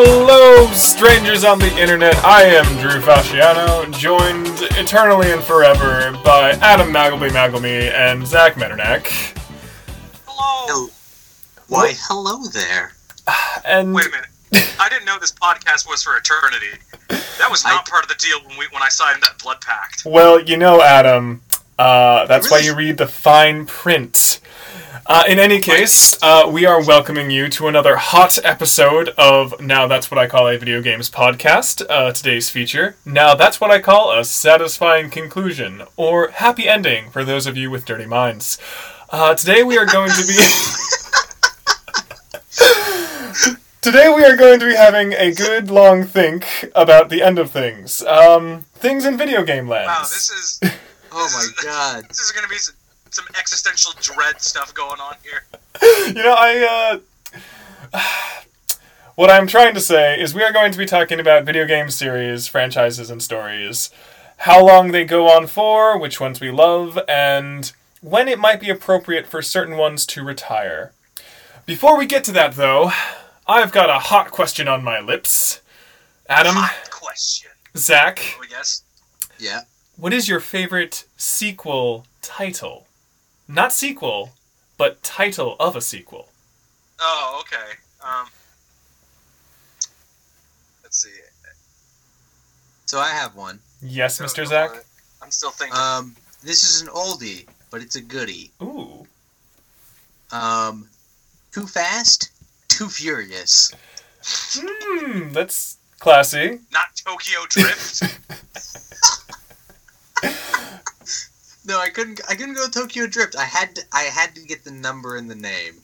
Hello, strangers on the internet. I am Drew Fasciano, joined eternally and forever by Adam Magleby Maglemy and Zach Metternach. Hello. Hel- Why, hello there. And Wait a minute. I didn't know this podcast was for eternity. That was not I- part of the deal when we when I signed that blood pact. well, you know, Adam, uh, that's why you read the fine print. Uh, in any case, uh, we are welcoming you to another hot episode of Now That's What I Call a Video Games Podcast. Uh, today's feature, Now That's What I Call a Satisfying Conclusion, or Happy Ending for those of you with dirty minds. Uh, today we are going to be. Today we are going to be having a good long think about the end of things. Um, things in video game land. Wow, this is Oh my god. this is gonna be some, some existential dread stuff going on here. you know, I, uh. What I'm trying to say is we are going to be talking about video game series, franchises, and stories. How long they go on for, which ones we love, and when it might be appropriate for certain ones to retire. Before we get to that, though, I've got a hot question on my lips. Adam, Hot question. Zach, Oh yes. Yeah. what is your favorite sequel title? Not sequel, but title of a sequel. Oh okay. Um. Let's see. So I have one. Yes, Go- Mr. go Zach? for it. I'm still thinking. Um, this is an oldie, but it's a goodie. Ooh. Um, Too Fast, Too Furious. Hmm, that's classy. not Tokyo Drift. No, I couldn't. I couldn't go Tokyo Drift. I had to. I had to get the number and the name.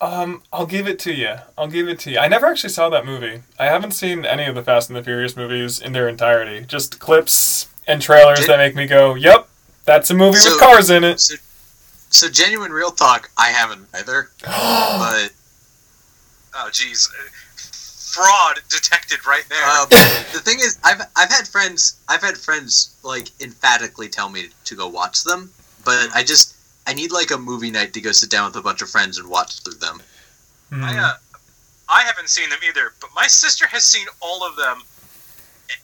Um, I'll give it to you. I'll give it to you. I never actually saw that movie. I haven't seen any of the Fast and the Furious movies in their entirety. Just clips and trailers Did- that make me go, "Yep, that's a movie So- with cars in it." So, so genuine real talk. I haven't either, but oh jeez. Fraud detected right there. um, the thing is, I've I've had friends. I've had friends like emphatically tell me to go watch them, but I just I need like a movie night to go sit down with a bunch of friends and watch through them. Hmm. I, uh, I haven't seen them either, but my sister has seen all of them,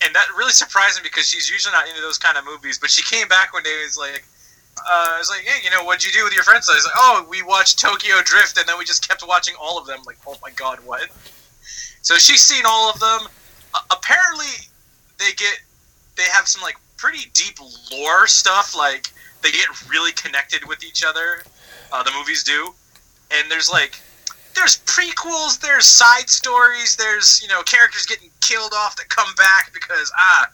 and that really surprised me because she's usually not into those kind of movies. But she came back one day and was like, uh, I was like, hey, you know, what'd you do with your friends? I was like, oh, we watched Tokyo Drift, and then we just kept watching all of them. Like, oh my god, what? So she's seen all of them. Uh, apparently, they get they have some like pretty deep lore stuff. Like they get really connected with each other. Uh, the movies do, and there's like there's prequels, there's side stories, there's you know characters getting killed off that come back because ah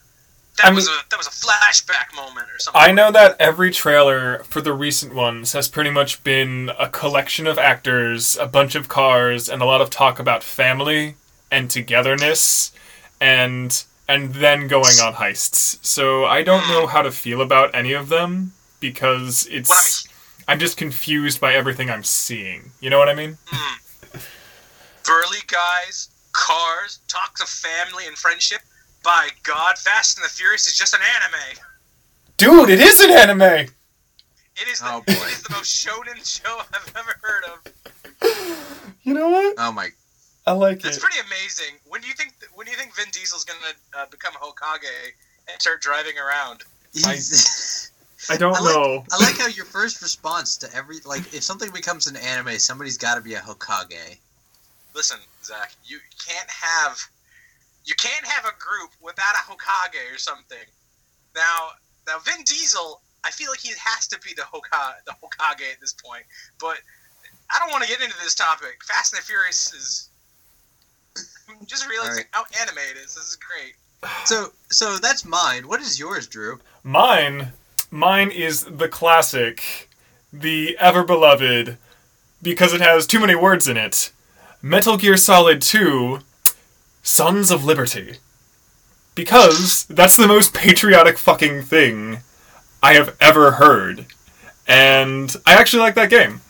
that I was mean- a that was a flashback moment or something. I know that every trailer for the recent ones has pretty much been a collection of actors, a bunch of cars, and a lot of talk about family and togetherness and and then going on heists. So I don't hmm. know how to feel about any of them because it's What I mean- I'm just confused by everything I'm seeing. You know what I mean? Hmm. burly guys, cars, talk of family and friendship. By God, Fast and the Furious is just an anime. Dude, it is an anime. It is the, Oh, boy. it is the most shonen show I've ever heard of. You know what? Oh my! I like That's it. pretty amazing. When do you think when do you think Vin Diesel's gonna uh, become a Hokage and start driving around? He's- I don't I like- know. I like how your first response to every like if something becomes an anime, somebody's got to be a Hokage. Listen, Zach, you can't have you can't have a group without a Hokage or something. Now, now Vin Diesel, I feel like he has to be the Hokage, the Hokage at this point. But I don't want to get into this topic. Fast and the Furious is. I'm just realizing how anime it is. This is great. So so that's mine. What is yours, Drew? Mine, mine is the classic, the ever beloved, because it has too many words in it. Metal Gear Solid 2, Sons of Liberty. Because that's the most patriotic fucking thing I have ever heard. And I actually like that game.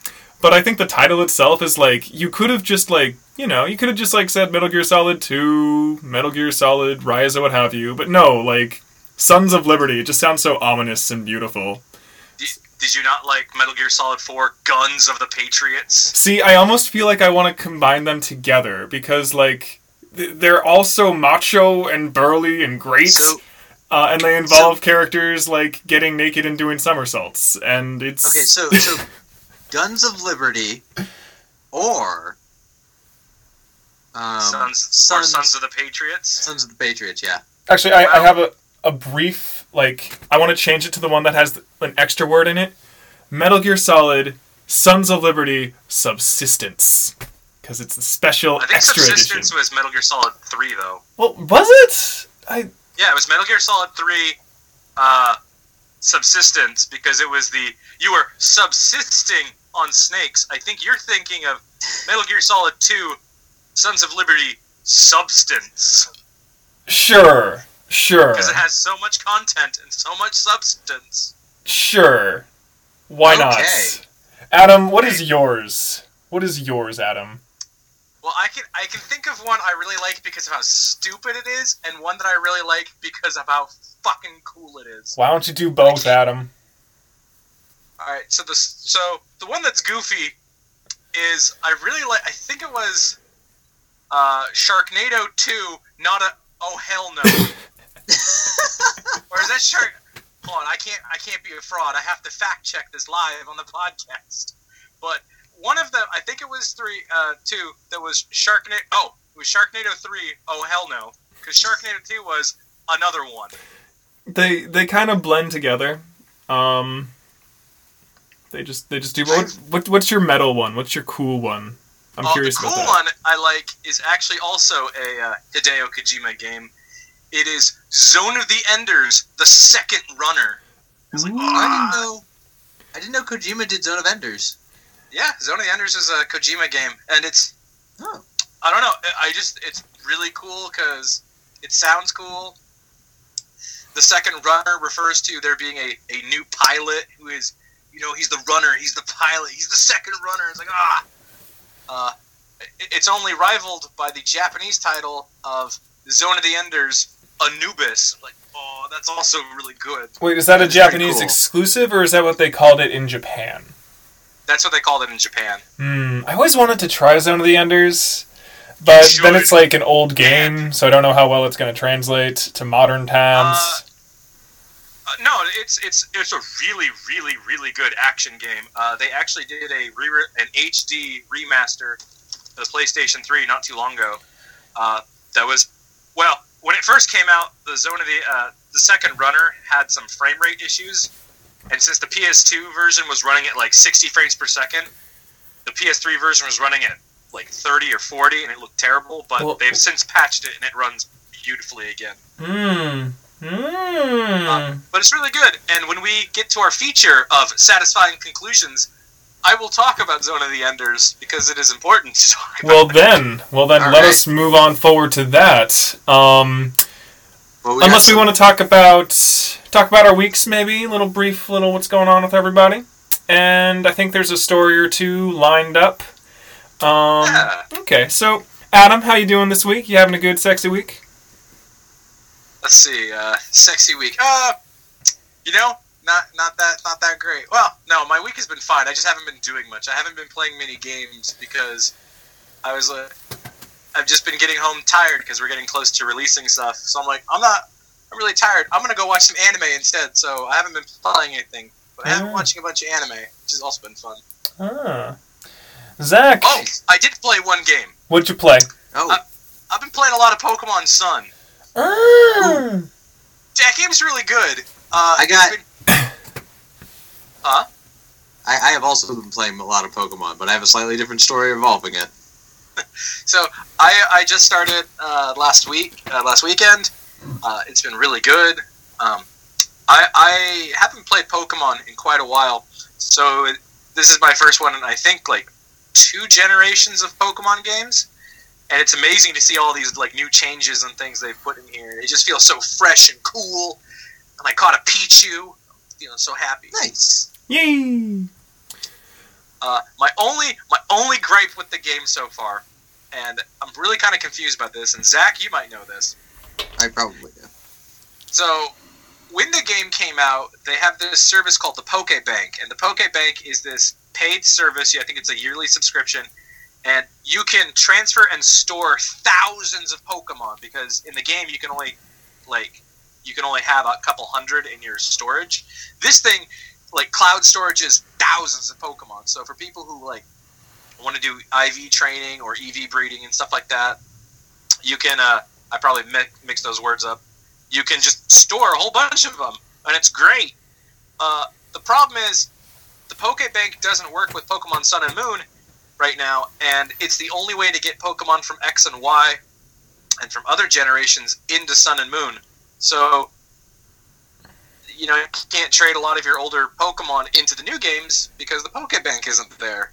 But I think the title itself is like, you could have just like, you know, you could have just like said Metal Gear Solid 2, Metal Gear Solid, Rise, or what have you. But no, like, Sons of Liberty. It just sounds so ominous and beautiful. Did, did you not like Metal Gear Solid 4 Guns of the Patriots? See, I almost feel like I want to combine them together because, like, they're also macho and burly and great. So uh, and they involve characters like getting naked and doing somersaults, and it's okay, so so Guns of Liberty or um, Sons, or Sons, Sons of the Patriots. Sons of the Patriots. Yeah. Actually, I, I have a, a brief, like, I want to change it to the one that has an extra word in it. Metal Gear Solid, Sons of Liberty, Subsistence. Because it's a special I think extra edition. Subsistence was Metal Gear Solid 3, though. Well, was it? I Yeah, it was Metal Gear Solid 3 uh, Subsistence because it was the. You were subsisting on snakes. I think you're thinking of Metal Gear Solid 2 Sons of Liberty Substance. Sure, sure, Because it has so much content and so much substance. sure. Why Okay. not? Adam, what is yours? What is yours, Adam? Well, I can I can think of one I really like because of how stupid it is, and one that I really like because of how fucking cool it is. Why don't you do both, Adam? All right, so the so the one that's goofy is I really like. I think it was uh, Sharknado Two, not a oh hell no, or is that Shark? Hold on, I can't I can't be a fraud. I have to fact check this live on the podcast. But one of them, I think it was three, uh, two. That was Sharknado. Oh, it was Sharknado Three. Oh hell no, because Sharknado Two was another one. They they kind of blend together. Um, they just they just do. What, what what's your metal one? What's your cool one? I'm Uh, curious the cool about that. one I like is actually also a uh, Hideo Kojima game. It is Zone of the Enders, the second runner. It's like, I ah, didn't know. I didn't know Kojima did Zone of Enders. Yeah, Zone of the Enders is a Kojima game, and it's Oh. I don't know. I just it's really cool because it sounds cool. The second runner refers to there being a, a new pilot who is, you know, he's the runner, he's the pilot, he's the second runner. It's like ah, uh, it's only rivaled by the Japanese title of Zone of the Enders Anubis. Like oh, that's also really good. Wait, is that a That's Japanese cool. exclusive, or is that what they called it in Japan? That's what they called it in Japan. Hmm. I always wanted to try Zone of the Enders, but then it's like an old game, so I don't know how well it's going to translate to modern times. Uh, Uh, no, it's it's it's a really really really good action game. Uh, they actually did a re- an HD remaster for the PlayStation 3 not too long ago. Uh, that was well when it first came out. The Zone of the uh, the second runner had some frame rate issues, and since the PS2 version was running at like 60 frames per second, the PS3 version was running at like 30 or 40, and it looked terrible. But Well- they've since patched it, and it runs beautifully again. Hmm. Hmm. Uh, but it's really good. And when we get to our feature of satisfying conclusions, I will talk about Zone of the Enders because it is important to talk about. well then, well then, All let right. us move on forward to that. Um, Well, we unless we some- want to talk about talk about our weeks, maybe a little brief, little what's going on with everybody. And I think there's a story or two lined up. Um. Okay, so Adam, how you doing this week? You having a good, sexy week? Let's see, uh, sexy week. Uh, you know, not not that not that great. Well, no, my week has been fine. I just haven't been doing much. I haven't been playing many games because I was uh, I've just been getting home tired because we're getting close to releasing stuff. So I'm like, I'm not. I'm really tired. I'm gonna go watch some anime instead. So I haven't been playing anything, but I have been Ah. watching a bunch of anime, which has also been fun. Ah. Zach, Oh, I did play one game. what'd you play? Oh, Uh, I've been playing a lot of Pokemon Sun. Ah. That game's really good. Uh, I got- been- huh? I, I have also been playing a lot of Pokemon, but I have a slightly different story involving it. So I I just started uh, last week, uh, last weekend. Uh, it's been really good. Um, I I haven't played Pokemon in quite a while, so it, this is my first one and I think like two generations of Pokemon games, and it's amazing to see all these like new changes and things they've put in here. It just feels so fresh and cool. And I caught a Pichu, feeling so happy. Nice. Yay! Uh, my only my only gripe with the game so far, and I'm really kind of confused about this. And Zach, you might know this. I probably do. So, when the game came out, they have this service called the Poke Bank, and the Poke Bank is this paid service. I think it's a yearly subscription, and you can transfer and store thousands of Pokemon because in the game you can only like you can only have a couple hundred in your storage. This thing, like cloud storage, is thousands of Pokemon. So for people who like want to do IV training or EV breeding and stuff like that, you can. Uh, I probably mi- mix those words up. You can just store a whole bunch of them, and it's great. Uh, the problem is the Pokebank doesn't work with Pokemon Sun and Moon right now, and it's the only way to get Pokemon from X and Y and from other generations into Sun and Moon. So, you know, you can't trade a lot of your older Pokemon into the new games because the Pokebank isn't there.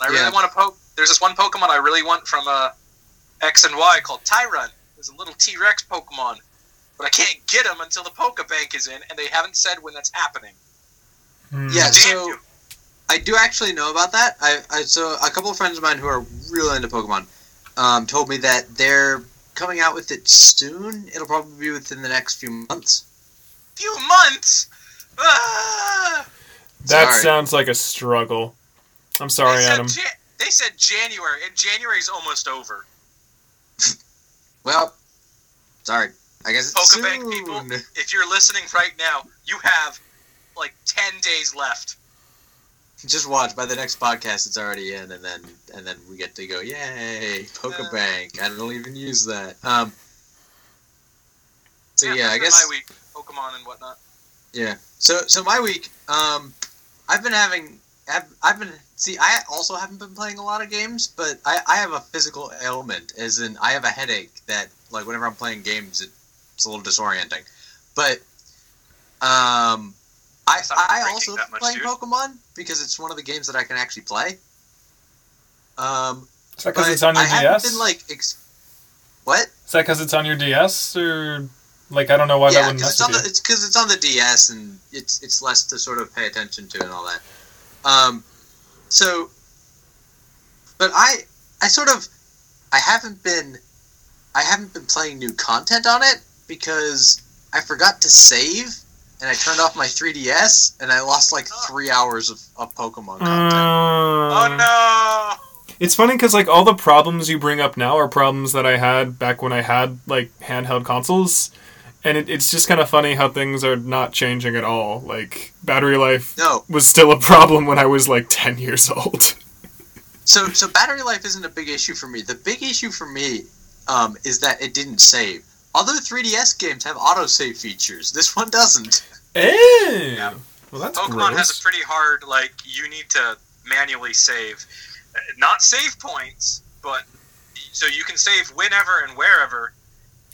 I really Yeah. want to poke. There's this one Pokemon I really want from uh, X and Y called Tyrunt. It's a little T Rex Pokemon, but I can't get him until the Pokebank is in, and they haven't said when that's happening. Hmm. Yeah, Damn so you. I do actually know about that. I, I so a couple of friends of mine who are really into Pokemon um, told me that they're coming out with it soon. It'll probably be within the next few months. Few months. Ah! That Sorry. sounds like a struggle. I'm sorry, they said Adam. Ja- they said January, and January's almost over. Well, sorry. I guess it's Pokebank soon. people, if you're listening right now, you have like ten days left. Just watch. By the next podcast, it's already in, and then and then we get to go. Yay, Pokebank! I don't even use that. Um. So yeah, I guess my week, Pokemon and whatnot. Yeah. So so my week, um, I've been having, I've, I've been see, I also haven't been playing a lot of games, but I, I have a physical ailment, as in I have a headache that like whenever I'm playing games, it, it's a little disorienting. But um, I I also that much, playing dude. Pokemon because it's one of the games that I can actually play. Um, Is that because it's on your I haven't DS? been like, ex- what? Is that because it's on your DS, or like I don't know why that yeah, wouldn't because it's on the it's because it's on the DS and it's it's less to sort of pay attention to and all that. Um, so, but I I sort of I haven't been I haven't been playing new content on it because I forgot to save and I turned off my 3DS and I lost like three hours of, of Pokemon content. Oh no! It's funny because like all the problems you bring up now are problems that I had back when I had like handheld consoles, and it, it's just kind of funny how things are not changing at all. Like battery life No, was still a problem when I was like ten years old. so so battery life isn't a big issue for me. The big issue for me um, is that it didn't save. Other 3DS games have autosave features. This one doesn't. Ew. Yeah. Well, that's Pokemon gross. has a pretty hard like you need to manually save, Uh, not save points, but so you can save whenever and wherever.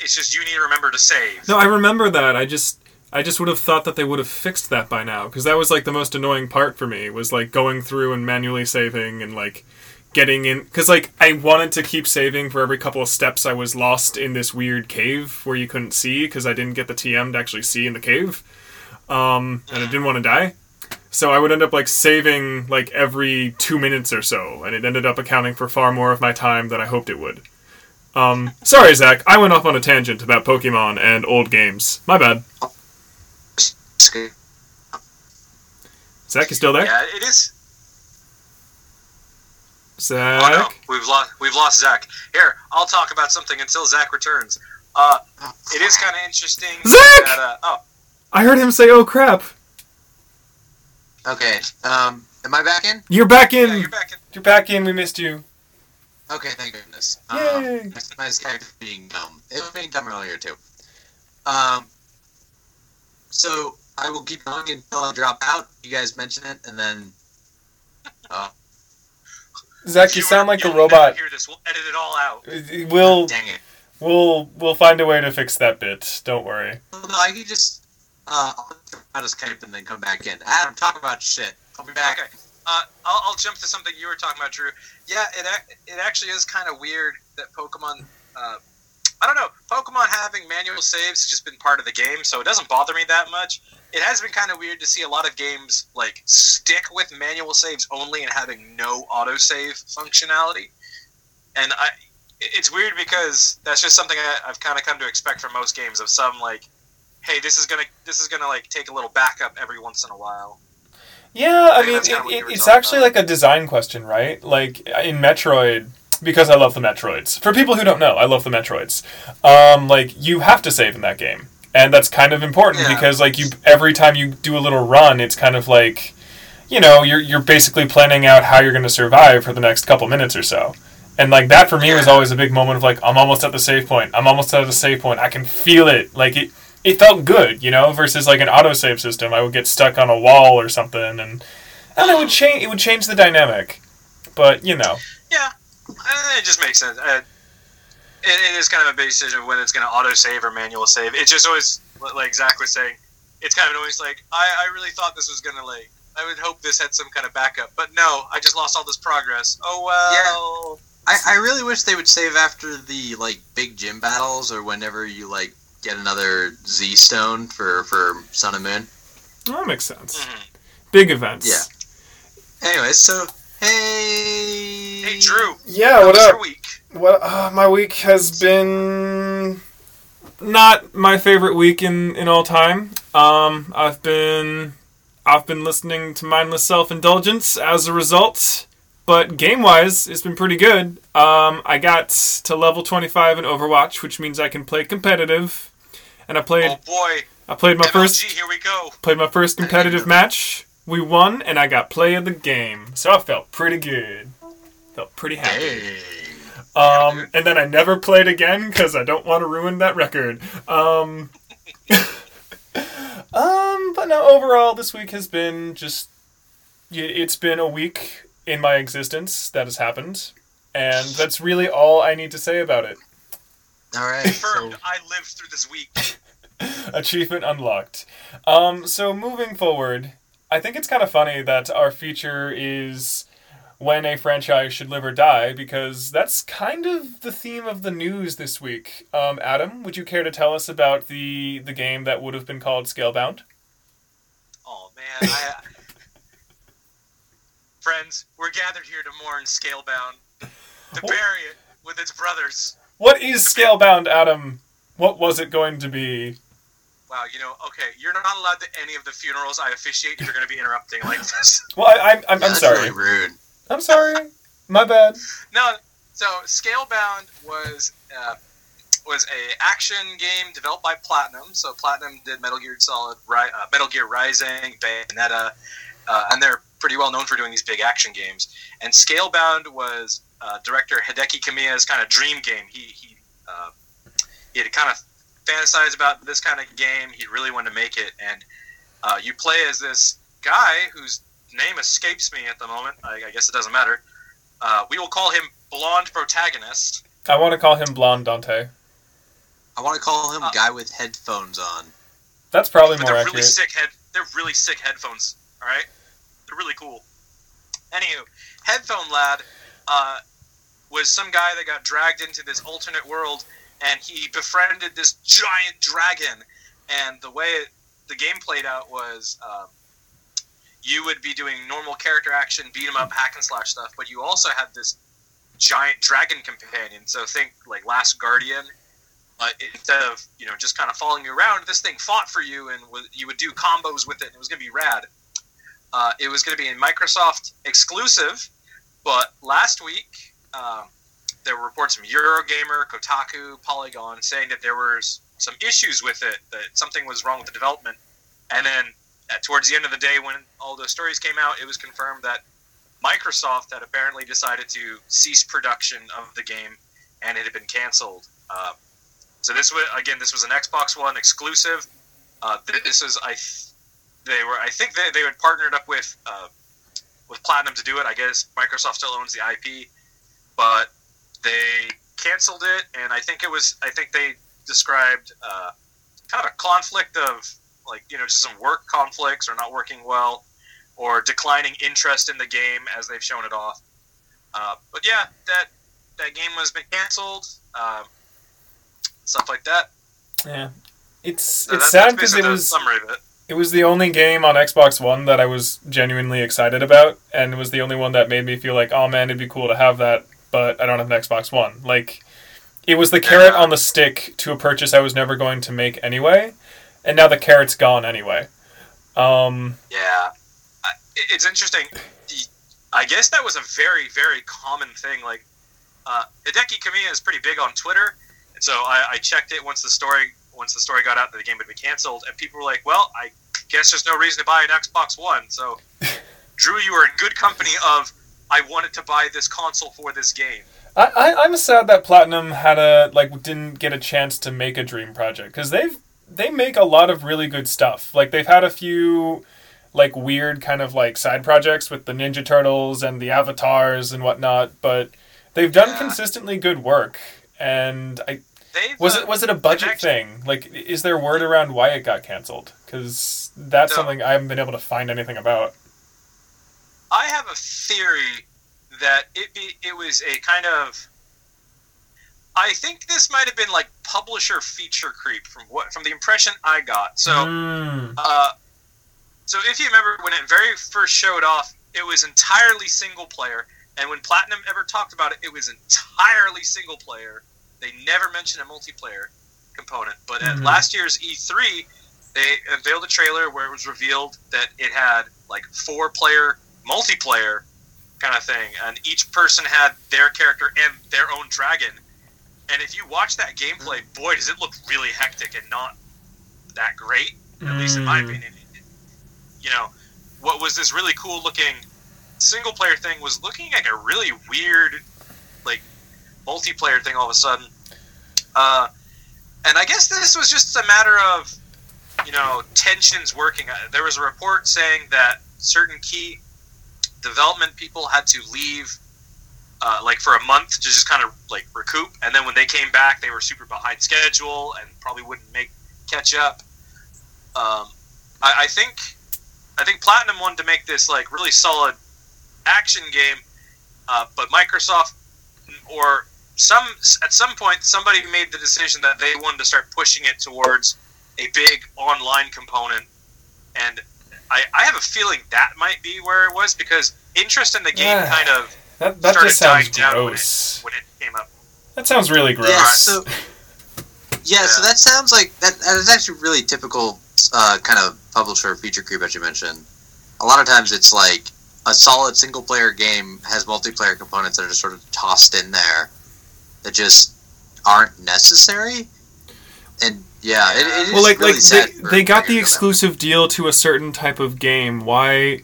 It's just you need to remember to save. No, I remember that. I just I just would have thought that they would have fixed that by now because that was like the most annoying part for me was like going through and manually saving and like getting in because like I wanted to keep saving for every couple of steps I was lost in this weird cave where you couldn't see because I didn't get the TM to actually see in the cave, um, and I didn't want to die. So I would end up like saving like every two minutes or so, and it ended up accounting for far more of my time than I hoped it would. Um, sorry, Zach. I went off on a tangent about Pokemon and old games. My bad. Zach, you still there? Yeah, it is. Zach. Oh no, we've lost we've lost Zach. Here, I'll talk about something until Zach returns. Uh, it is kind of interesting. Zach! That, uh, oh, I heard him say, "Oh crap!" Okay. Um, am I back in? You're back in. yeah, you're back in. You're back in. We missed you. Okay, thank goodness. Yay. Um, my Skype is being dumb. It was being dumb earlier too. Um, so I will keep going until I drop out. You guys mention it, and then Zach, you Viewer, sound like a robot. Hear this. We'll edit it all out. We'll dang it. we'll we'll find a way to fix that bit. Don't worry. No, I can just uh, I'll drop out of Skype and then come back in. Adam, talk about shit. I'll be back. Okay. Uh, I'll, I'll jump to something you were talking about, Drew. Yeah, it it actually is kind of weird that Pokemon. Uh, I don't know. Pokemon having manual saves has just been part of the game, so it doesn't bother me that much. It has been kind of weird to see a lot of games like stick with manual saves only and having no autosave functionality. And I, it's weird because that's just something I, I've kind of come to expect from most games. Of some like, hey, this is gonna this is gonna like take a little backup every once in a while. Yeah, I mean, it, kinda what you it, it's actually about. like a design question, right? Like in Metroid, because I love the Metroids. For people who don't know, I love the Metroids. Um, like you have to save in that game, and that's kind of important Yeah. because like you every time you do a little run, it's kind of like, you know, you're you're basically planning out how you're going to survive for the next couple minutes or so. And like that for me was always a big moment of like I'm almost at the save point. I'm almost at the save point. I can feel it. Like it it felt good, you know, versus like an autosave system. I would get stuck on a wall or something and I don't know, it would change it would change the dynamic. But, you know. Yeah, uh, it just makes sense. Uh, it, it is kind of a big decision of when it's going to autosave or manual save. It's just always like Zach was saying. It's kind of always like I, I really thought this was going to like. I would hope this had some kind of backup, but no, I just lost all this progress. Oh well. Yeah. I, I really wish they would save after the like big gym battles or whenever you like get another Z stone for for Sun and Moon. That makes sense. Mhm. Big events. Yeah. Anyway, so hey, Hey Drew, Yeah, how what was up? your week? What uh, my week has been not my favorite week in in all time. Um, I've been I've been listening to mindless self indulgence as a result, but game wise, it's been pretty good. Um, I got to level twenty five in Overwatch, which means I can play competitive, and I played Oh boy, I played my MLG, first here we go. played my first competitive match. We won, and I got play of the game, so I felt pretty good. Felt pretty happy. Hey. Um, and then I never played again because I don't want to ruin that record. Um, um, but no, overall, this week has been just. It's been a week in my existence that has happened, and that's really all I need to say about it. All right. Confirmed. So, I lived through this week. Achievement unlocked. Um, so moving forward, I think it's kind of funny that our feature is when a franchise should live or die because that's kind of the theme of the news this week. Um, Adam, would you care to tell us about the the game that would have been called Scalebound? Oh man, I, friends, we're gathered here to mourn Scalebound, to bury it with its brothers. What is Scalebound, Adam? What was it going to be? Wow, you know, okay, you're not allowed to any of the funerals I officiate you're going to be interrupting like this. Well, I, I, I'm, I'm that's sorry. really rude. I'm sorry. My bad. No, so Scalebound was uh, was a action game developed by Platinum. So Platinum did Metal Gear Solid, uh, Metal Gear Rising, Bayonetta, uh, and they're pretty well known for doing these big action games. And Scalebound was uh, director Hideki Kamiya's kind of dream game. He he uh, he had kind of fantasized about this kind of game. He really wanted to make it, and uh, you play as this guy whose name escapes me at the moment. I, I guess it doesn't matter. Uh, we will call him Blonde Protagonist. I want to call him Blonde Dante. I want to call him Uh, guy with headphones on. That's probably But more they're accurate. really sick head. They're really sick headphones. All right, really cool. Anywho, Headphone Lad uh, was some guy that got dragged into this alternate world, and he befriended this giant dragon. And the way it, the game played out was. Um, you would be doing normal character action, beat 'em up, hack and slash stuff, but you also had this giant dragon companion. So think like Last Guardian, but instead of you know just kind of following you around, this thing fought for you, and you would do combos with it, and it was to be rad. Uh, it was going to be a Microsoft exclusive, but last week um, there were reports from Eurogamer, Kotaku, Polygon saying that there was some issues with it, that something was wrong with the development, and then uh, towards the end of the day, when all those stories came out, it was confirmed that Microsoft had apparently decided to cease production of the game, and it had been canceled. Uh, so this was again, this was an Xbox One exclusive. Uh, this is I, they were I think they, they had partnered up with uh, with Platinum to do it. I guess Microsoft still owns the IP, but they canceled it, and I think it was I think they described uh, kind of a conflict of like you know just some work conflicts or not working well or declining interest in the game as they've shown it off. Uh, but yeah, that that game has been canceled. Um, stuff like that. Yeah, it's So sad because it was summary of it. It was the only game on Xbox One that I was genuinely excited about, and it was the only one that made me feel like, oh man, it'd be cool to have that, but I don't have an Xbox One. Like, it was the carrot on the stick to a purchase I was never going to make anyway, and now the carrot's gone anyway. Um, Yeah, it's interesting. I guess that was a very, very common thing. Like, uh, Hideki Kamiya is pretty big on Twitter, and so I, I checked it once the story once the story got out that the game had been canceled, and people were like, "Well, I guess there's no reason to buy an Xbox One." So, Drew, you were in good company of. I wanted to buy this console for this game. I, I I'm sad that Platinum had a like didn't get a chance to make a dream project because they've they make a lot of really good stuff. Like they've had a few like weird kind of like side projects with the Ninja Turtles and the avatars and whatnot, but they've done Yeah. consistently good work. And I They've, was uh, it was it a budget actually- thing? Like, is there word around why it got canceled? Because that's No. something I haven't been able to find anything about. I have a theory that it be it was a kind of. I think this might have been like publisher feature creep from what from the impression I got. So, Mm. uh, so if you remember when it very first showed off, it was entirely single player, and when Platinum ever talked about it, it was entirely single player. They never mentioned a multiplayer component. But at Mhm. last year's E3, they unveiled a trailer where it was revealed that it had like four player multiplayer kind of thing, and each person had their character and their own dragon. And if you watch that gameplay, boy, does it look really hectic and not that great. At least in my Mm. opinion. You know, what was this really cool looking single player thing was looking like a really weird, multiplayer thing all of a sudden. Uh, and I guess this was just a matter of, you know, tensions working. Uh, There was a report saying that certain key development people had to leave, uh, like for a month to just kind of like recoup, and then when they came back, they were super behind schedule and probably wouldn't make catch up. Um, I, I think, I think Platinum wanted to make this like really solid action game, uh, but Microsoft or some at some point somebody made the decision that they wanted to start pushing it towards a big online component, and I, I have a feeling that might be where it was because interest in the game Yeah. kind of That that started just sounds dying down when it, when it came up. That sounds really gross. Yeah, so yeah, so that sounds like that. That is actually really typical uh, kind of publisher feature creep, as you mentioned. A lot of times, it's like a solid single player game has multiplayer components that are just sort of tossed in there that just aren't necessary. And yeah, it, it is well, like really like they, they got the exclusive deal to a certain type of game. Why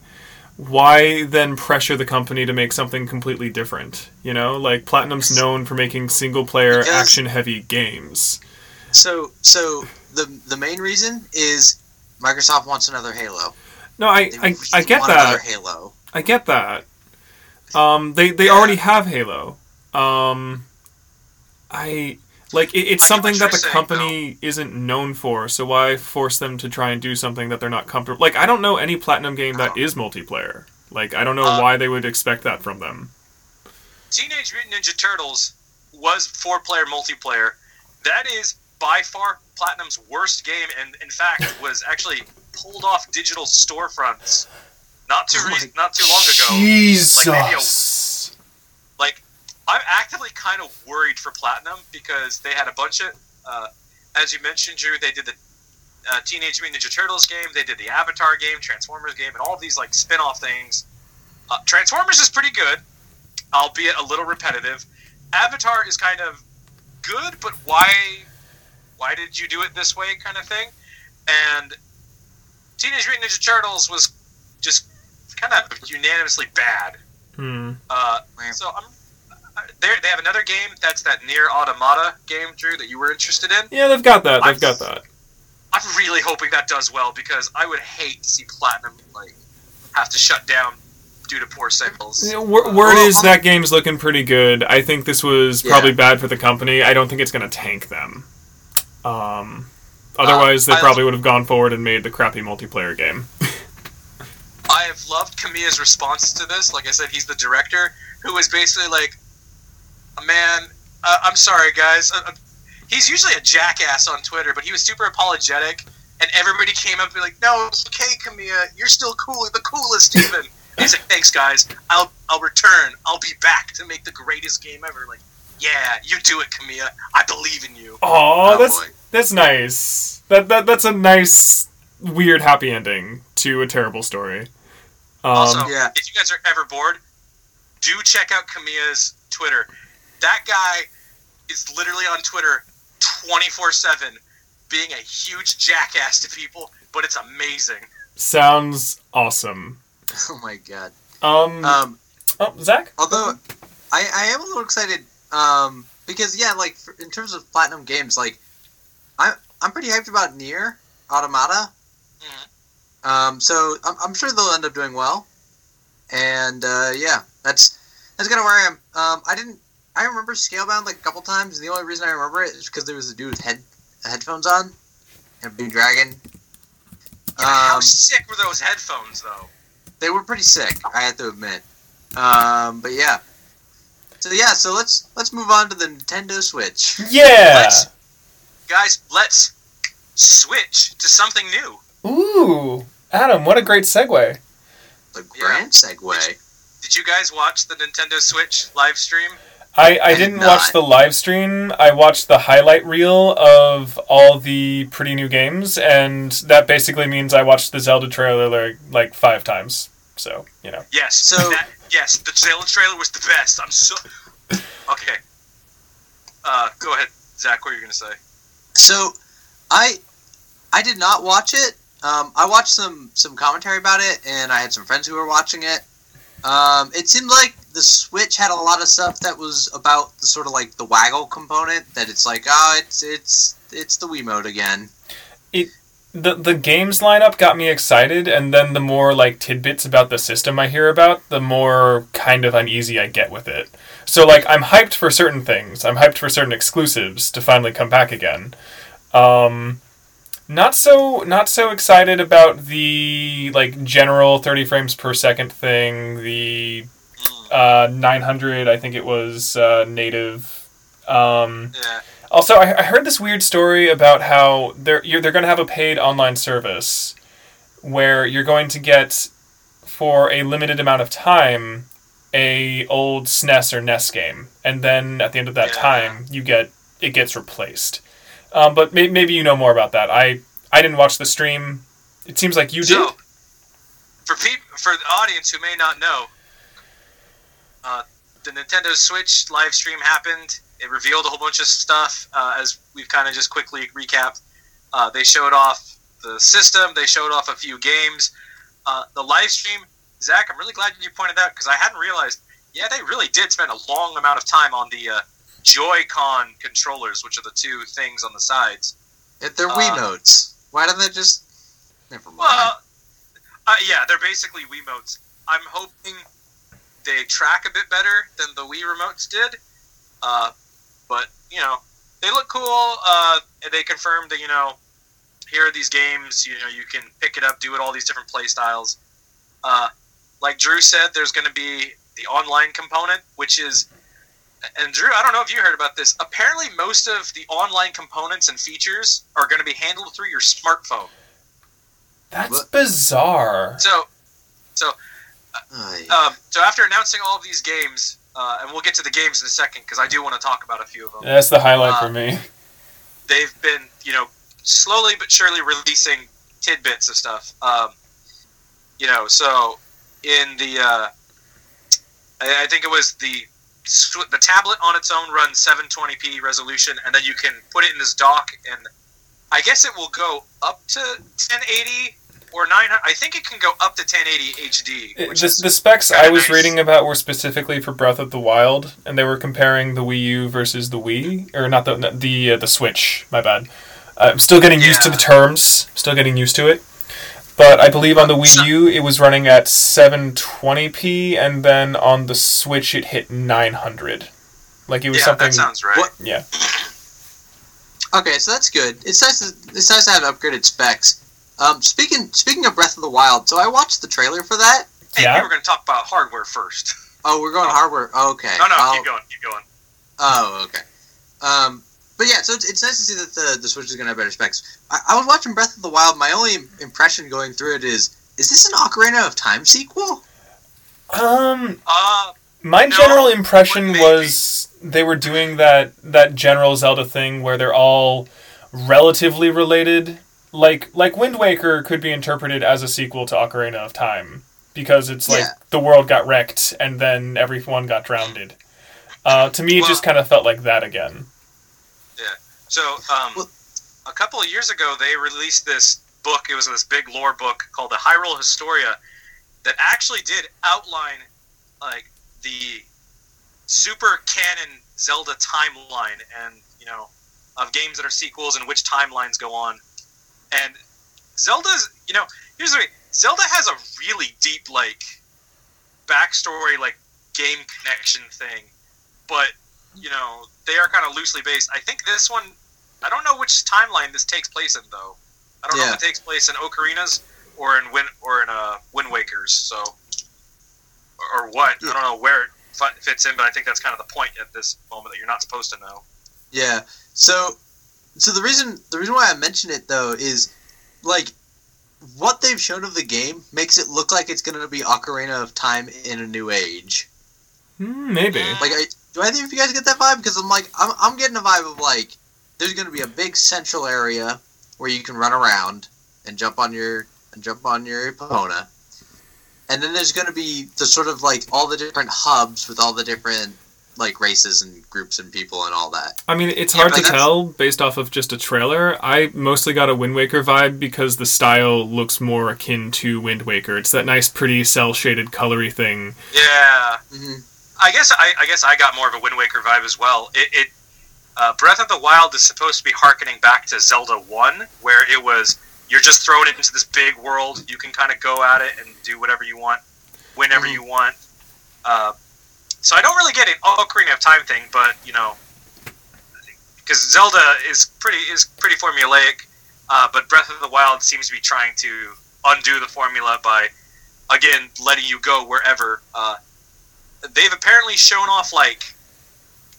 why then pressure the company to make something completely different? You know, like Platinum's known for making single player action heavy games. So, so the the main reason is Microsoft wants another Halo. No, I I, I get that. Halo. I get that. Um, they they Yeah. already have Halo. Um, I like it, it's something that the saying, company isn't known for. So why force them to try and do something that they're not comfortable? Like I don't know any platinum game that Oh. multiplayer. Like I don't know Uh, why they would expect that from them. Teenage Mutant Ninja Turtles was four player multiplayer. That is by far Platinum's worst game, and in fact was actually pulled off digital storefronts not too Oh re- not too long ago. Jesus. Like I'm actively kind of worried for Platinum because they had a bunch of, uh, as you mentioned, Drew. They did the uh, Teenage Mutant Ninja Turtles game. They did the Avatar game, Transformers game, and all of these like spin-off things. Uh, Transformers is pretty good, albeit a little repetitive. Avatar is kind of good, but why? Why did you do it this way? Kind of thing. And Teenage Mutant Ninja Turtles was just kind of unanimously bad. Hmm. Uh, so I'm. They they have another game that's that NieR Automata game, Drew, that you were interested in. Yeah, they've got that. They've I'm- got that. I'm really hoping that does well because I would hate to see Platinum like have to shut down due to poor sales. Yeah, wor- word Well, is that game's looking pretty good. I think this was Yeah. probably bad for the company. I don't think it's going to tank them. Um, otherwise, they I- probably would have gone forward and made the crappy multiplayer game. I have loved Kamiya's response to this. Like I said, he's the director who was basically like, "Man, uh, I'm sorry, guys." Uh, uh," he's usually a jackass on Twitter, but he was super apologetic, and everybody came up and be like, "No, it's okay, Kamiya. You're still cool, the coolest even." He's like, "Thanks, guys. I'll I'll return. I'll be back to make the greatest game ever." Like, yeah, you do it, Kamiya. I believe in you. Oh, Oh, that's boy. that's nice. That that that's a nice weird happy ending to a terrible story. Um, Also, Yeah. if you guys are ever bored, do check out Kamiya's Twitter. That guy is literally on Twitter 24 7, being a huge jackass to people, but it's amazing. sounds awesome. Oh my god. Um, Um, oh, Zach? although I, I am a little excited um, because yeah, like for, in terms of platinum games, like I'm I'm pretty hyped about NieR Automata. Mhm. Um, so I'm, I'm sure they'll end up doing well, and uh, yeah, that's that's kind of where I am. Um, I didn't I remember Scalebound like a couple times. And the only reason I remember it is because there was a dude with head headphones on and a blue dragon. Yeah, how Um, sick were those headphones, though? they were pretty sick. I have to admit. Um, but yeah. So yeah, so let's let's move on to the Nintendo Switch. Yeah! Let's- Guys, let's switch to something new. Ooh! Adam, what a great segue. The Yeah. grand segue. Did you guys watch the Nintendo Switch live stream? I, I I did didn't not. watch the live stream. I watched the highlight reel of all the pretty new games, and that basically means I watched the Zelda trailer like, like five times. So, you know. Yes. So- that, yes, the Zelda trailer was the best. I'm so okay. Uh, go ahead, Zach. What are you gonna say? So, I I did not watch it. Um, I watched some some commentary about it, and I had some friends who were watching it. Um, it seemed like the Switch had a lot of stuff that was about the sort of like the waggle component. That it's like, oh, it's it's it's the Wii mode again. It The, the games lineup got me excited, and then the more like tidbits about the system I hear about, the more kind of uneasy I get with it. So like I'm hyped for certain things. I'm hyped for certain exclusives to finally come back again. Um, not so not so excited about the like general 30 frames per second thing. The uh, 900, I think it was uh, native. Um, yeah. also, I, I heard this weird story about how they're you're, they're going to have a paid online service where you're going to get for a limited amount of time a old SNES or NES game, and then at the end of that Yeah. time you get it gets replaced. Um, but may, maybe you know more about that. I I didn't watch the stream. It seems like you did. For for the audience who may not know, uh, the Nintendo Switch live stream happened. It revealed a whole bunch of stuff, uh, as we've kind of just quickly recapped. Uh, they showed off the system. They showed off a few games. Uh, the live stream, Zach, I'm really glad you pointed out because I hadn't realized. Yeah, they really did spend a long amount of time on the uh, Joy-Con controllers, which are the two things on the sides. They're Uh, Wiimotes, why don't they just? Never mind. Well, uh, yeah, they're basically Wiimotes. I'm hoping they track a bit better than the Wii remotes did. Uh, but you know, they look cool. Uh, they confirmed that you know, here are these games. You know, you can pick it up, do it all these different play styles. Uh, like Drew said, there's going to be the online component, which is. And Drew, I don't know if you heard about this. Apparently, most of the online components and features are going to be handled through your smartphone. That's What? bizarre. So, Ay. um, so after announcing all of these games, uh, and we'll get to the games in a second because I do want to talk about a few of them. That's the highlight Uh, for me. They've been, you know, slowly but surely releasing tidbits of stuff. Um, you know, so in the, uh, I, I think it was the sw- the tablet on its own runs 720p resolution, and then you can put it in this dock, and I guess it will go up to 1080 or 900. I think it can go up to 1080 HD. It- Which the, the specs I was nice. reading about were specifically for Breath of the Wild, and they were comparing the Wii U versus the Wii, or not the the uh, the Switch. My bad. I'm still getting used to the terms. Still getting used to it. But I believe on the So- Wii U it was running at 720p, and then on the Switch it hit 900. Like it was yeah, something. that sounds right. What- Yeah. Okay, so that's good. It's nice. To, it's nice to have upgraded specs. Um, speaking speaking of Breath of the Wild, so I watched the trailer for that. Hey, Yeah? we were going to talk about hardware first. Oh, we're going hardware. Okay. No, no, I'll- keep going, keep going. Oh, okay. Um, but yeah, so it's, it's nice to see that the, the Switch is going to have better specs. I, I was watching Breath of the Wild. My only impression going through it is, is this an Ocarina of Time sequel? Um, Uh, My No, general impression was they were doing that that general Zelda thing where they're all relatively related. Like like Wind Waker could be interpreted as a sequel to Ocarina of Time. because it's like Yeah. the world got wrecked and then everyone got drowned. Uh, to me, it just kind of felt like that again. So, um, Well- a couple of years ago, they released this book. It was this big lore book called the Hyrule Historia that actually did outline like the super canon Zelda timeline and you know of games that are sequels and which timelines go on. And Zelda's, you know, here's the way Zelda has a really deep like backstory, like game connection thing, but you know they are kind of loosely based. I think this one, I don't know which timeline this takes place in though. I don't know if it takes place in Ocarina's or in Win or in uh, Wind Waker's. So, or, or what? I don't know where it fi- fits in, but I think that's kind of the point at this moment that you're not supposed to know. Yeah. So, so the reason the reason why I mention it though is like what they've shown of the game makes it look like it's going to be Ocarina of Time in a new age. Hmm, maybe. Like, I, do either of you guys get that vibe? Because I'm like, I'm, I'm getting a vibe of like, there's going to be a big central area where you can run around and jump on your and jump on your Epona, and then there's going to be the sort of like all the different hubs with all the different like races and groups and people and all that. I mean, it's Yeah, hard but to that's- tell based off of just a trailer. I mostly got a Wind Waker vibe because the style looks more akin to Wind Waker. It's that nice, pretty, cel shaded, colory thing. Yeah, hmm I guess I, I guess I got more of a Wind Waker vibe as well. It, it uh, Breath of the Wild is supposed to be harkening back to Zelda One, where it was you're just thrown into this big world. You can kind of go at it and do whatever you want, whenever Mhm. you want. Uh, so I don't really get an Ocarina of Time thing, but you know, because Zelda is pretty is pretty formulaic, uh, but Breath of the Wild seems to be trying to undo the formula by again letting you go wherever. Uh, they've apparently shown off like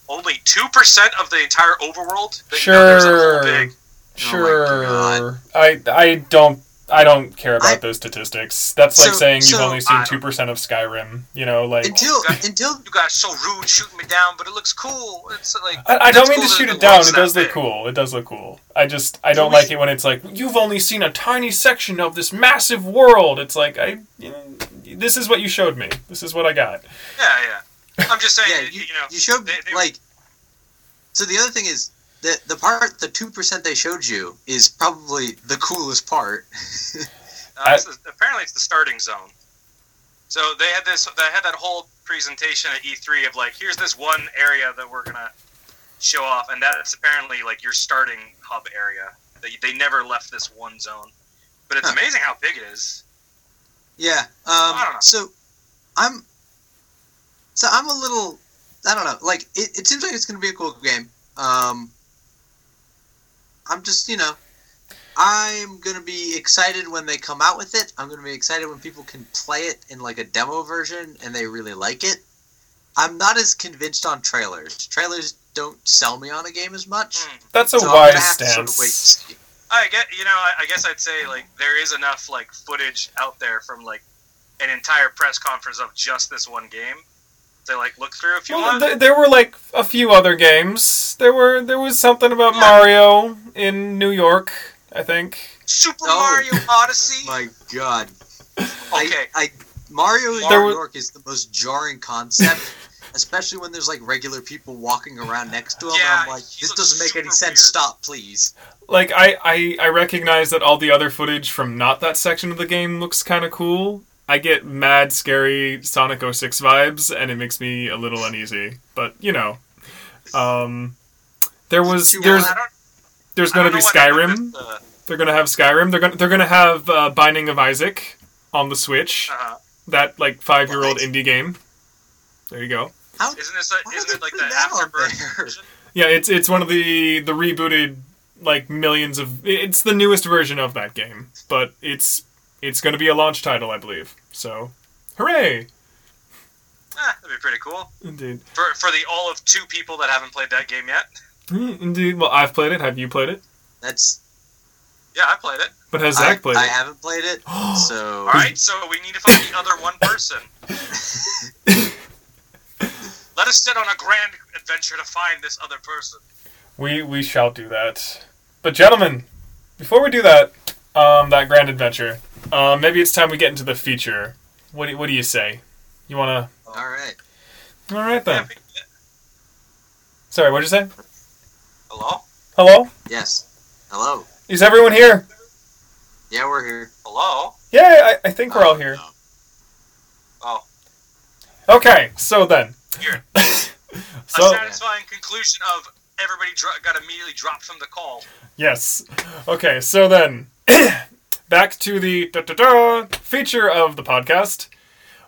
only two percent of the entire overworld. That, you know, there's a whole Sure. big- oh Sure. God. I I don't I don't care about I- those statistics. That's like So- saying you've so- only seen two percent of Skyrim. You know, like Until until You guys so rude shooting me down, but it looks cool. It's like I, I don't mean cool to shoot the it down. It that does look big. cool. It does look cool. I just I don't we- like it when it's like you've only seen a tiny section of this massive world. It's like I you know, this is what you showed me. This is what I got. Yeah, yeah. I'm just saying, yeah, you, you, know, you showed they- they- like. So the other thing is the the part the two percent they showed you is probably the coolest part. Uh, it's the- apparently, it's the starting zone. So they had this. They had that whole presentation at E3 of like, here's this one area that we're gonna show off, and that's apparently like your starting hub area. They, they never left this one zone, but it's Huh. amazing how big it is. Yeah. Um, I don't know. So, I'm. So I'm a little. I don't know. Like it, it seems like it's going to be a cool game. Um. I'm just you know. I'm gonna be excited when they come out with it. I'm gonna be excited when people can play it in like a demo version and they really like it. I'm not as convinced on trailers. Trailers don't sell me on a game as much. Hmm. That's a so I'm gonna wise have to sort of stance. wait and see. I get, you know, I, I guess I'd say like there is enough like footage out there from like an entire press conference of just this one game to like look through if you Well, want. th- there were like a few other games. There were there was something about Yeah. Mario in New York. I think. Super Oh. Mario Odyssey. My God. okay, I, I Mario in New were- York is the most jarring concept, especially when there's like regular people walking around next to him. Yeah, I'm like, this doesn't make any sense. weird. Stop, please. Like I, I I recognize that all the other footage from not that section of the game looks kind of cool. I get mad, scary Sonic 06 vibes, and it makes me a little uneasy. But you know, um, there was Too there's there's going to be know what happened Skyrim. with the- They're going to have Skyrim. They're going to they're going to have uh, Binding of Isaac on the Switch. uh-huh. That like five year old indie game. There you go. How? Isn't this a, Why isn't it like the putting that on afterbirth version? Yeah, it's it's one of the the rebooted like millions of it's the newest version of that game, but it's it's going to be a launch title, I believe. So, hooray! Ah, that'd be pretty cool Indeed. for for the all of two people that haven't played that game yet. Hmm, Indeed. Well, I've played it. Have you played it? That's. Yeah, I played it. But has I, Zach played I it? I haven't played it, so. All right, so we need to find the other one person. Let us set on a grand adventure to find this other person. We we shall do that. But gentlemen, before we do that, um, that grand adventure, um, maybe it's time we get into the feature. What do, what do you say? You wanna? All right. All right Yeah, then. Sorry, what'd you say? Hello? Hello? Yes. Hello. Is everyone here? Yeah, we're here. Hello? Yeah, I, I think we're all here. no. Oh. Okay, so then. Here. so a satisfying conclusion of everybody dro- got immediately dropped from the call. yes. Okay, so then back to the da, da, da, feature of the podcast.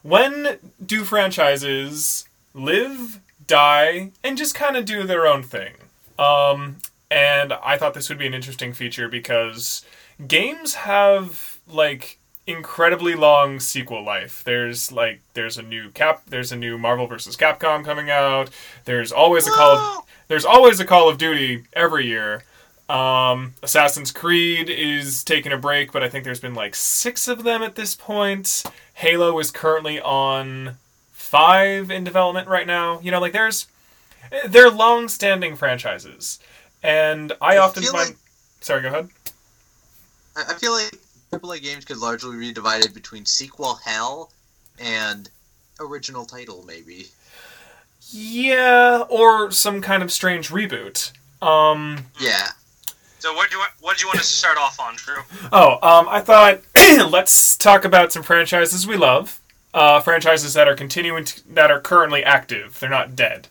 When do franchises live, die, and just kind of do their own thing? Um, and I thought this would be an interesting feature because games have like incredibly long sequel life. There's like there's a new cap there's a new Marvel vs. Capcom coming out. There's always a Call of there's always a Call of Duty every year. Um, Assassin's Creed is taking a break, but I think there's been like six of them at this point. Halo is currently on five in development right now. You know, like there's they're long-standing franchises, and I, I often find. like- Sorry, go ahead. I I feel like AAA games could largely be divided between sequel hell and original title, maybe. Yeah, or some kind of strange reboot. Um, Yeah. So what do you want, what did you want to start off on, Drew? Oh, um, I thought let's talk about some franchises we love. Uh, franchises that are continuing to, that are currently active. They're not dead.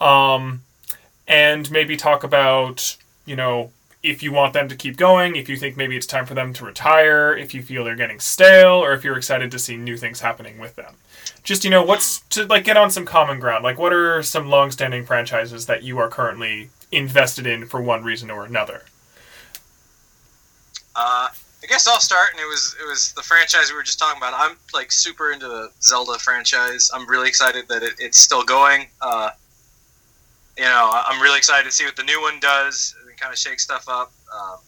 Um, and maybe talk about you know if you want them to keep going, if you think maybe it's time for them to retire, if you feel they're getting stale, or if you're excited to see new things happening with them. Just you know what's to like get on some common ground. Like what are some long-standing franchises that you are currently invested in for one reason or another? Uh, I guess I'll start, and it was it was the franchise we were just talking about. I'm like super into the Zelda franchise. I'm really excited that it, it's still going. Uh, you know, I'm really excited to see what the new one does and kind of shake stuff up. Um,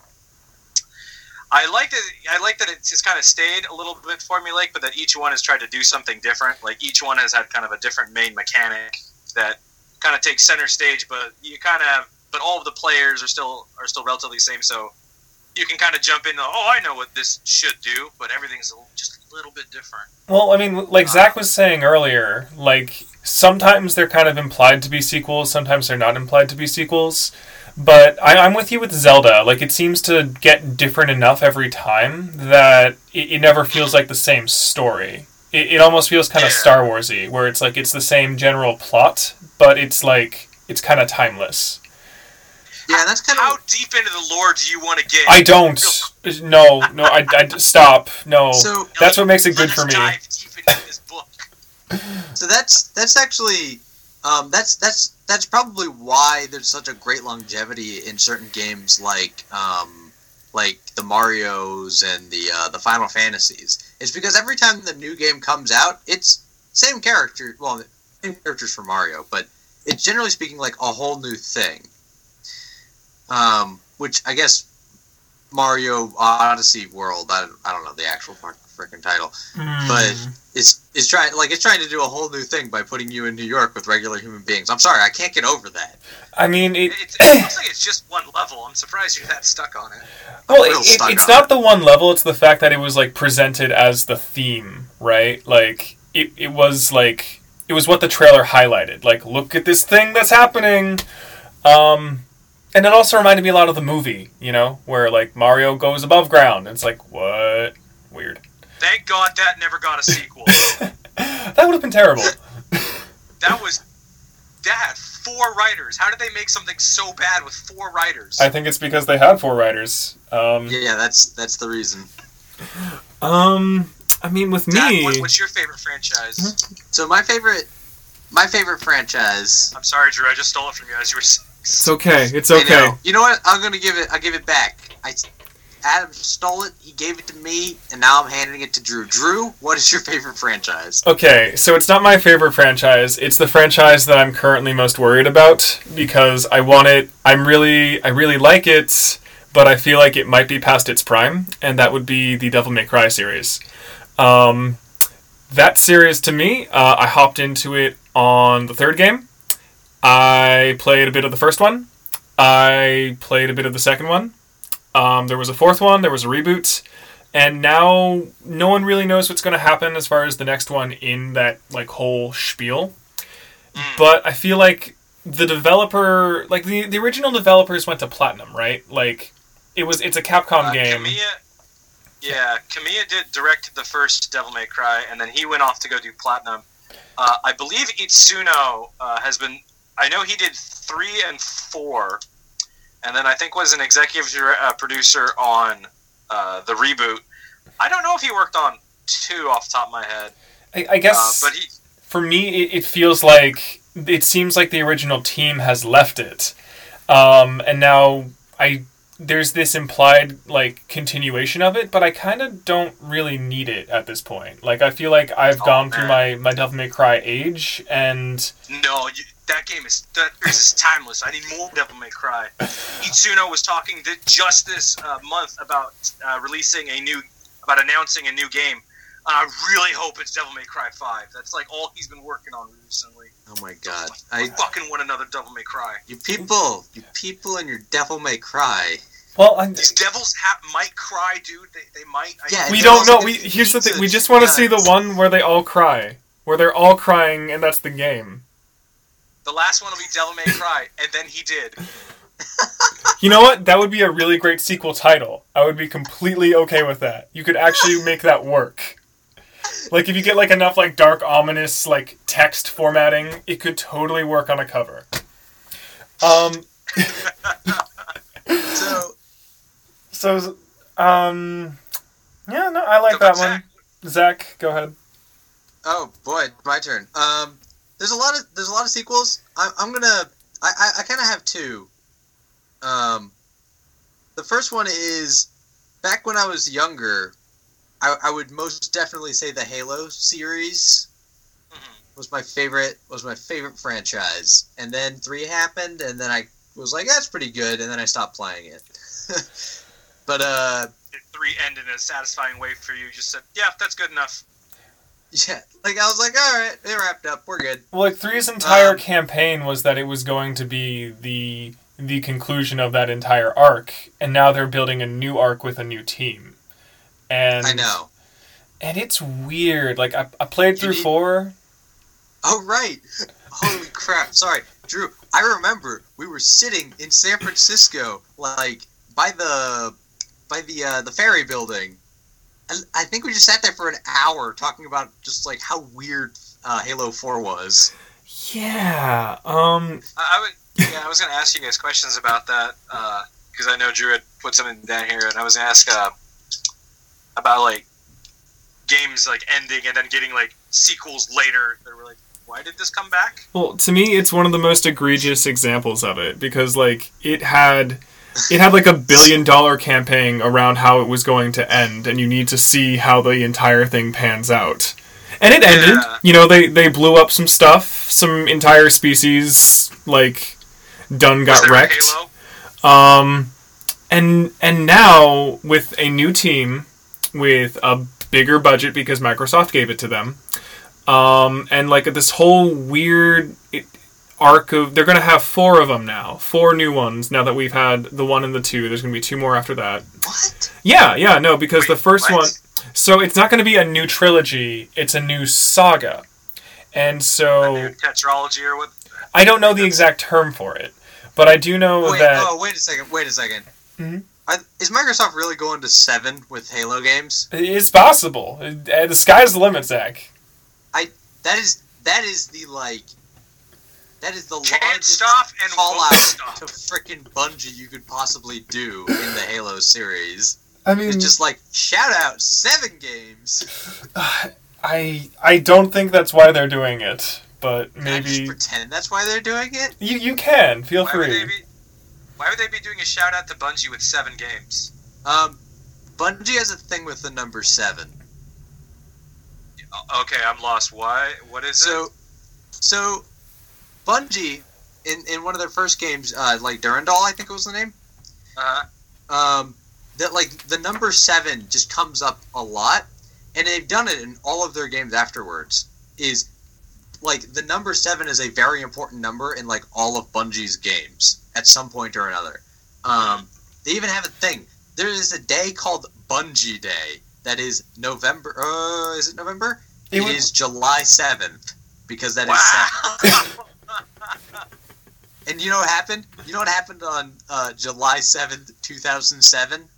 I like that. I like that it's just kind of stayed a little bit formulaic, but that each one has tried to do something different. Like each one has had kind of a different main mechanic that kind of takes center stage, but you kind of but all of the players are still are still relatively the same. So you can kind of jump in. oh, I know what this should do, but everything's just a little bit different. Well, I mean, like Zach was saying earlier, like sometimes they're kind of implied to be sequels, sometimes they're not implied to be sequels. But I, I'm with you with Zelda. Like it seems to get different enough every time that it, it never feels like the same story. It, it almost feels kind of Yeah. Star Warsy, where it's like it's the same general plot, but it's like it's kind of timeless. Yeah, that's kind of How deep into the lore do you want to get? I don't. No, no. I, I stop. No. So- That's what makes it good for me. Dive deep into this book. so that's that's actually um, that's that's that's probably why there's such a great longevity in certain games like um, like the Mario's and the uh, the Final Fantasies. It's because every time the new game comes out, it's same character. Well, same characters for Mario, but it's generally speaking like a whole new thing. Um, which I guess Mario Odyssey World. I, I don't know the actual freaking title but it's it's trying like it's trying to do a whole new thing by putting you in New York with regular human beings. I'm sorry, I can't get over that. I mean, it, It, it looks like it's just one level. I'm surprised you're that stuck on it. Well, real it, it's on not the one level. It's the fact that it was like presented as the theme, right? Like it, it was like it was what the trailer highlighted. Like, look at this thing that's happening. Um, and it also reminded me a lot of the movie, you know, where like Mario goes above ground. It's like what? Weird. Thank God that never got a sequel. That would have been terrible. that was that had four writers. How did they make something so bad with four writers? I think it's because they had four writers. Um, Yeah, that's that's the reason. um, I mean, with Dad, me, what, what's your favorite franchise? So my favorite my favorite franchise. I'm sorry, Drew. I just stole it from you as you were. s- it's okay. It's I okay. know. You know what? I'm gonna give it. I'll give it back. I Adam stole it. He gave it to me, and now I'm handing it to Drew. Drew, what is your favorite franchise? Okay, so it's not my favorite franchise. It's the franchise that I'm currently most worried about because I want it. I'm really, I really like it, but I feel like it might be past its prime, and that would be the Devil May Cry series. Um, that series, to me, uh, I hopped into it on the third game. I played a bit of the first one. I played a bit of the second one. Um, there was a fourth one. There was a reboot, and now no one really knows what's going to happen as far as the next one in that like whole spiel. Mm. But I feel like the developer, like the the original developers, went to platinum, right? Like it was it's a Capcom Uh, game. Kamiya, yeah, Kamiya did directed the first Devil May Cry, and then he went off to go do Platinum. Uh, I believe Itsuno uh, has been. I know he did three and four, and then I think was an executive uh, producer on uh, the reboot. I don't know if he worked on two off the top of my head, I, I uh, guess but he. for me, it, it feels like it seems like the original team has left it, um, and now I there's this implied like continuation of it, but I kind of don't really need it at this point. Like I feel like I've Oh, gone through my my Devil May Cry age, and No, you, that game is that is timeless. I need more Devil May Cry. Itsuno was talking th- just this uh, month about uh, releasing a new, about announcing a new game. I really hope it's Devil May Cry Five. That's like all he's been working on recently. Oh my god. I I fucking want another Devil May Cry. you people, you people and your devil may cry. well, I'm, These devils ha- might cry, dude. They, they might. I Yeah, we don't know. We here's the thing. We just want to see the one where they all cry, where they're all crying, and that's the game. The last one will be Devil May Cry, and then he did. You know what? That would be a really great sequel title. I would be completely okay with that. You could actually make that work. Like if you get like enough like dark ominous like text formatting, it could totally work on a cover. Um So so um yeah, no, I like So, that but one. Zach, Zach, go ahead. Oh boy, my turn. Um, there's a lot of there's a lot of sequels. I, I'm gonna I I, I kind of have two. Um, the first one is back when I was younger. I, I would most definitely say the Halo series mhm. was my favorite was my favorite franchise. And then three happened, and then I was like, that's pretty good, and then I stopped playing it. but uh, Did three end in a satisfying way for you? Just said, yeah, that's good enough. yeah, like I was like, all right, it wrapped up, we're good. Well, like three's entire Um, campaign was that it was going to be the the conclusion of that entire arc, and now they're building a new arc with a new team. And I know. and it's weird. Like I, I played through need- four. Oh right! Holy crap! Sorry, Drew. I remember we were sitting in San Francisco, like by the by the uh, the ferry building, I think we just sat there for an hour talking about just like how weird uh, Halo Four was. Yeah. Um. I, I would, yeah, I was going to ask you guys questions about that because I know Drew had put something down here, and I was going to ask uh, about like games like ending and then getting like sequels later. That were like, why did this come back? Well, to me, it's one of the most egregious examples of it because like it had. It had like a billion dollar campaign around how it was going to end, and you need to see how the entire thing pans out. And it ended. Yeah. You know, they they blew up some stuff, some entire species like done got wrecked. Um, and and now with a new team with a bigger budget because Microsoft gave it to them, um, and like this whole weird arc of they're gonna have four of them now, four new ones. Now that we've had the one and the two, there's gonna be two more after that. What? Yeah, yeah, no, because the first what? one. So it's not going to be a new trilogy; it's a new saga, and A so new tetralogy or what? I don't know the exact term for it, but I do know Wait, that oh, wait a second. Wait a 2nd Mhm. I, is Microsoft really going to seven with Halo games? it's possible. Uh, The sky's the limit, Zach. I That is that is the like. That is the Can't largest stop and call out stop. to frickin' Bungie you could possibly do in the Halo series. I mean, It's just like shout out seven games. I I don't think that's why they're doing it, but Can I just maybe pretend that's why they're doing it. you you can feel Why would free. be? Why would they be doing a shout out to Bungie with seven games? Um, Bungie has a thing with the number seven. Okay, I'm lost. Why? What is So, it? so Bungie in in one of their first games, uh, like Durandal, I think it was the name. Uh, um, that like the number seven just comes up a lot, and they've done it in all of their games afterwards. Is like the number seven is a very important number in like all of Bungie's games at some point or another. Um, they even have a thing. There is a day called Bungie Day. That is November. Uh, is it November? It it was- is July seventh because that is. Wow. And you know what happened? You know what happened on uh, July seventh, two thousand seven?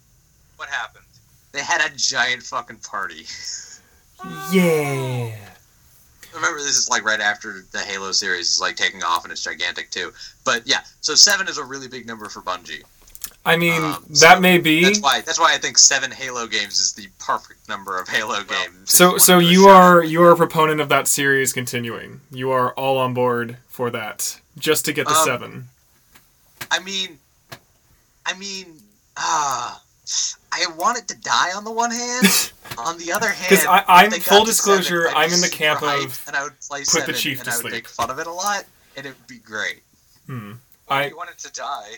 what happened? They had a giant fucking party. Yeah. Remember, this is like right after the Halo series is like taking off and it's gigantic too. But yeah, so seven is a really big number for Bungie. I mean, Um, that so may be. That's why. That's why I think seven Halo games is the perfect number of Halo games. So, so one of the you seven. are you are a proponent of that series continuing. You are all on board for that, just to get the Um, seven. I mean, I mean, ah, I want it to die on the one hand. on the other hand, because I'm- full disclosure, seven, I'd I'm in the camp of and I would play put the seven, chief and to I would sleep. make fun of it a lot, and it would be great. Hmm. Why I- do you want it to die?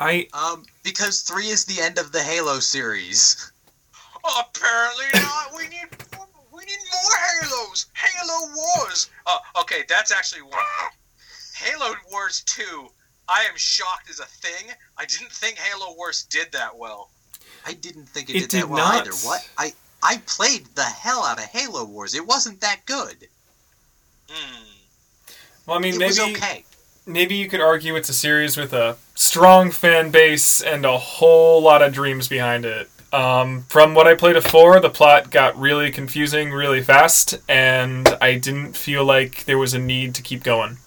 I Um, because three is the end of the Halo series. Apparently not. We need we need more Halos. Halo Wars. Oh, okay, that's actually one. Halo Wars Two. I am shocked as a thing. I didn't think Halo Wars did that well. I didn't think it, It did, did that well not. either. What? I I played the hell out of Halo Wars. It wasn't that good. Hmm. well, I mean, it maybe was okay. maybe you could argue it's a series with a strong fan base and a whole lot of dreams behind it. Um, from what I played of four, the plot got really confusing really fast, and I didn't feel like there was a need to keep going.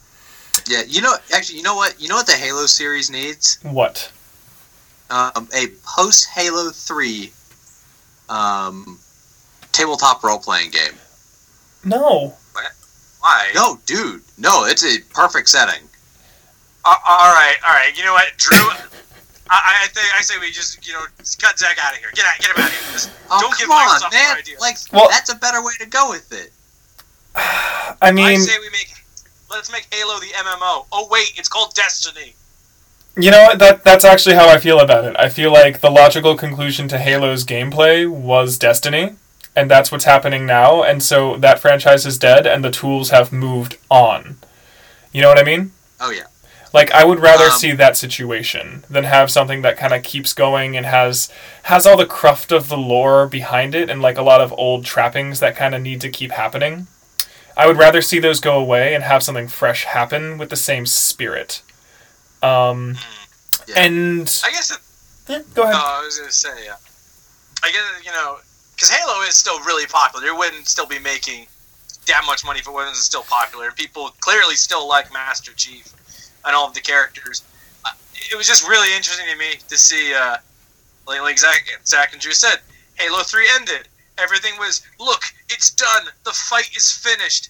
Yeah, you know, actually, you know what? You know what the Halo series needs? What? Um, a post Halo Three um, tabletop role playing game. No. Why? No, dude, no, it's a perfect setting. Uh, all right, all right. You know what, Drew? I, I think I say we just you know cut Zach out of here. Get out, get him out of here. Just Oh don't give come on, Microsoft man! more ideas. Like Well- that's a better way to go with it. I I mean, say we make let's make Halo the MMO. Oh wait, it's called Destiny. You know? That that's actually how I feel about it. I feel like the logical conclusion to Halo's gameplay was Destiny, and that's what's happening now. And so that franchise is dead, and the tools have moved on. You know what I mean? Oh yeah, Like I would rather Um, see that situation than have something that kind of keeps going and has has all the cruft of the lore behind it and like a lot of old trappings that kind of need to keep happening. I would rather see those go away and have something fresh happen with the same spirit. Um, Yeah. and I guess. It, yeah, go no, ahead. I was gonna say yeah. I guess you know because Halo is still really popular. It wouldn't still be making that much money if it wasn't still popular. People clearly still like Master Chief and all of the characters. It was just really interesting to me to see, uh, like, like Zach, Zach and Drew said, Halo 3 ended. Everything was, look, it's done. The fight is finished.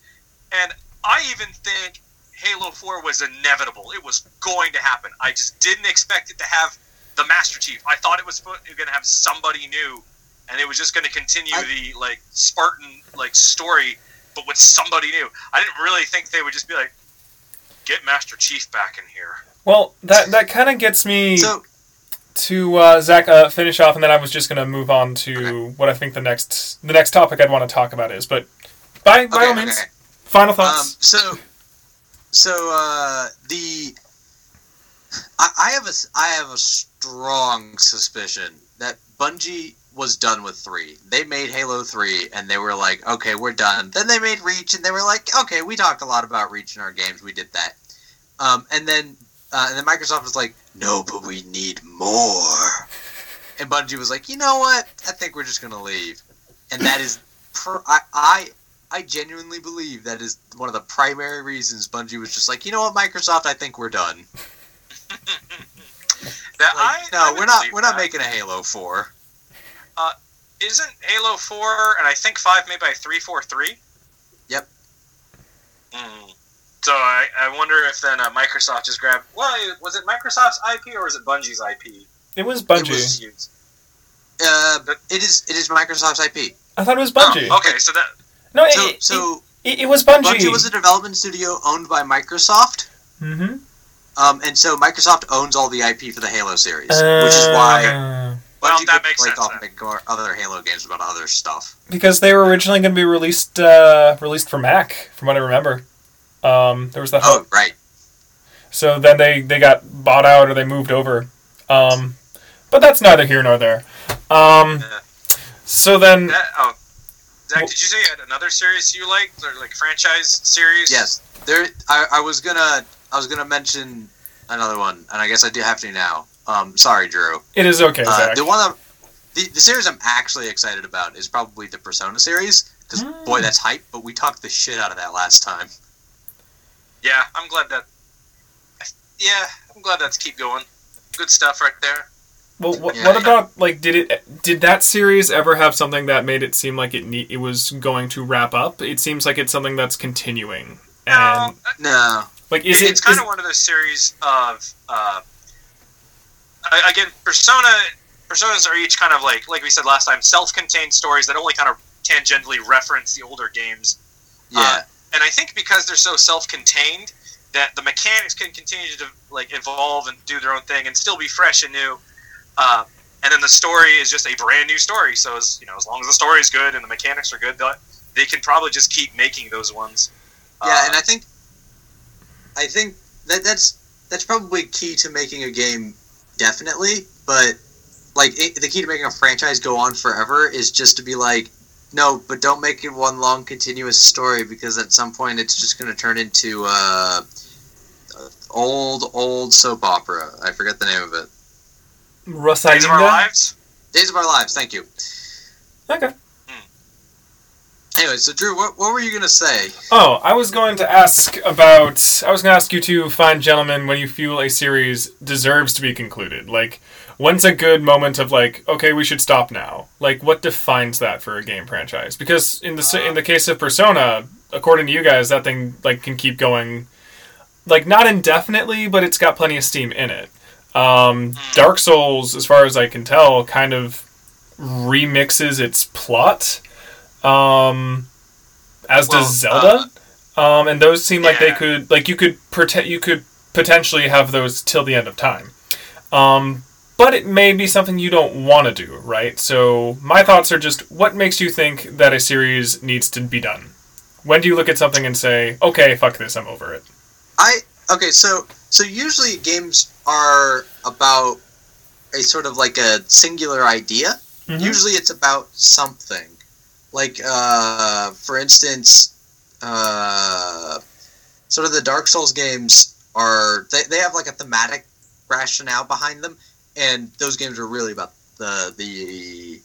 And I even think Halo 4 was inevitable. It was going to happen. I just didn't expect it to have the Master Chief. I thought it was going to have somebody new, and it was just going to continue I- the like Spartan like story, but with somebody new. I didn't really think they would just be like, "Get Master Chief back in here." Well, that that kind of gets me so to uh, Zach uh, finish off, and then I was just gonna move on to what I think the next the next topic I'd want to talk about is. But by by okay, all means, okay. final Um, thoughts. so, so uh, the I, I have a s- I have a strong suspicion that Bungie was done with three. They made Halo three, and they were like, okay, we're done. Then they made Reach, and they were like, okay, we talked a lot about Reach in our games. We did that. Um, and then uh, and then Microsoft was like, no, but we need more. And Bungie was like, you know what? I think we're just gonna leave. And that is, per- I, I I genuinely believe that is one of the primary reasons Bungie was just like, you know what, Microsoft, I think we're done. That Like, I, no, I we're not. We're not that. making a Halo Four. Isn't Halo four and I think five made by three four three? Yep. Hmm. So I, I wonder if then uh, Microsoft just grabbed. Well, was it Microsoft's IP or was it Bungie's IP? It was Bungie. it was- Used? Uh, it is. It is Microsoft's IP. I thought it was Bungie. Oh, okay, so that No, So, it, so it, it was Bungie. Bungie was a development studio owned by Microsoft. mm-hmm. Um, and so Microsoft owns all the IP for the Halo series, which is why Uh, Well, Bungie that could makes play sense off then. make other Halo games about other stuff. because they were originally going to be released uh, released for Mac, from what I remember. Um, there was that Oh, hope. right. So then they, they got bought out or they moved over. Um, but that's neither here nor there. Um, So then, That, oh, Zach, Well- did you say you had another series you liked, or like franchise series? Yes, there. I, I was gonna I was gonna mention another one, and I guess I do have to now. Um, sorry, Drew. it is okay, Uh, Zach. the one that, the the series I'm actually excited about is probably the Persona series because Mm. boy, that's hype. But we talked the shit out of that last time. Yeah, I'm glad that. Yeah, I'm glad that's keep going. Good stuff right there. Well, what, Yeah. what about like did it did that series ever have something that made it seem like it ne- it was going to wrap up? It seems like it's something that's continuing. And No, No, like is it, it it's kind is- of one of those series of uh, a- again persona personas are each kind of like like we said last time self-contained stories that only kind of tangentially reference the older games. Yeah, Uh, and i think because they're so self-contained that the mechanics can continue to like evolve and do their own thing and still be fresh and new uh, and then the story is just a brand new story. So as you know as long as the story is good and the mechanics are good they'll- can probably just keep making those ones. Yeah, Uh, and I think I think that that's that's probably key to making a game, definitely. But like it, the key to making a franchise go on forever is just to be like, no, but don't make it one long continuous story because at some point it's just going to turn into uh, old old soap opera. I forget the name of it. Days of Our Lives. Days of Our Lives. Thank you. Okay. Anyway, so Drew, what, what were you going to say? Oh, I was going to ask about. I was going to ask you to find, gentlemen when you feel a series deserves to be concluded. Like, when's a good moment of like, okay, we should stop now? Like, what defines that for a game franchise? Because in the s in the case of Persona, according to you guys, that thing like can keep going, like not indefinitely, but it's got plenty of steam in it. Um, Dark Souls, as far as I can tell, kind of remixes its plot. Um, as Well, does Zelda. Um, and those seem like they could like you could prote- you could potentially have those till the end of time. Um, but it may be something you don't want to do, right? So my thoughts are just what makes you think that a series needs to be done? When do you look at something and say, "Okay, fuck this, I'm over it"? I okay, so so usually games are about a sort of like a singular idea. Mhm. Usually it's about something. Like uh for instance, uh sort of the Dark Souls games are they, they have like a thematic rationale behind them and those games are really about the the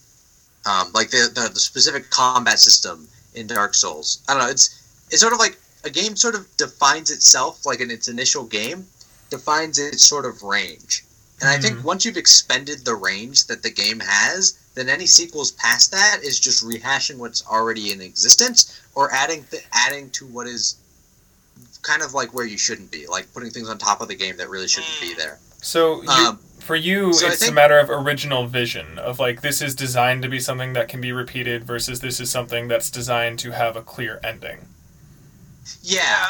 um like the the, the specific combat system in Dark Souls. I don't know, it's it's sort of like a game sort of defines itself like in its initial game defines its sort of range and i think once you've expended the range that the game has then any sequels past that is just rehashing what's already in existence or adding th- adding to what is kind of like where you shouldn't be like putting things on top of the game that really shouldn't be there. So you, Um, for you, so I it's a matter of original vision of like this is designed to be something that can be repeated versus this is something that's designed to have a clear ending. yeah.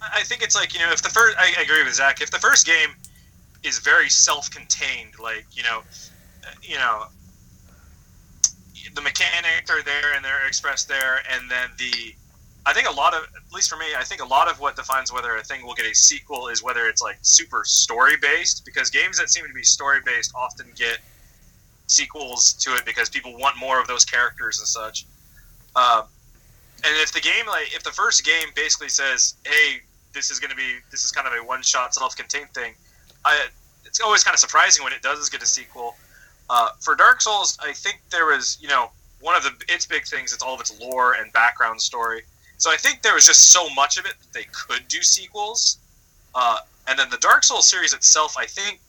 I I think it's like you know if the first I I agree with Zach. If the first game is very self-contained like you know uh, you know the mechanics are there and they're expressed there and then the I think a lot of at least for me I think a lot of what defines whether a thing will get a sequel is whether it's like super story based because games that seem to be story based often get sequels to it because people want more of those characters and such. Uh, and if the game like if the first game basically says hey this is going to be this is kind of a one shot self contained thing I, it's always kind of surprising when it does get a sequel uh, for dark souls i think there was you know one of the its big things it's all of its lore and background story so i think there was just so much of it that they could do sequels uh, and then the dark souls series itself i think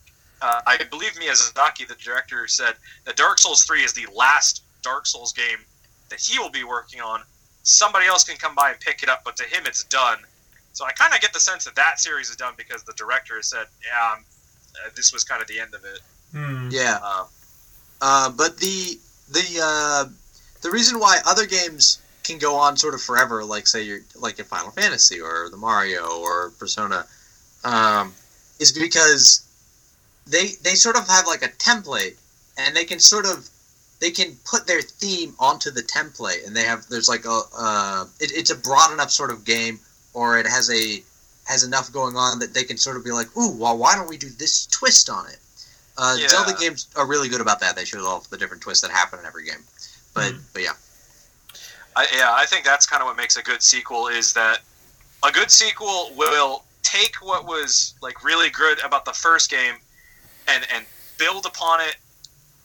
uh, i believe miyazaki the director said that dark souls 3 is the last dark souls game that he will be working on somebody else can come by and pick it up, but to him it's done. So I kind of get the sense that that series is done because the director has said, "Yeah, um, uh, this was kind of the end of it." Hmm. yeah Um, Uh, but the the uh, the reason why other games can go on sort of forever, like say you're like in Final Fantasy or the Mario or Persona, um, is because they they sort of have like a template, and they can sort of they can put their theme onto the template, and they have there's like a uh, it, it's a broad enough sort of game, or it has a has enough going on that they can sort of be like, ooh, well, why don't we do this twist on it? Uh, Yeah. Zelda games are really good about that. They show all the different twists that happen in every game. But Hmm. but yeah, I, yeah, I think that's kind of what makes a good sequel is that a good sequel will take what was like really good about the first game and and build upon it,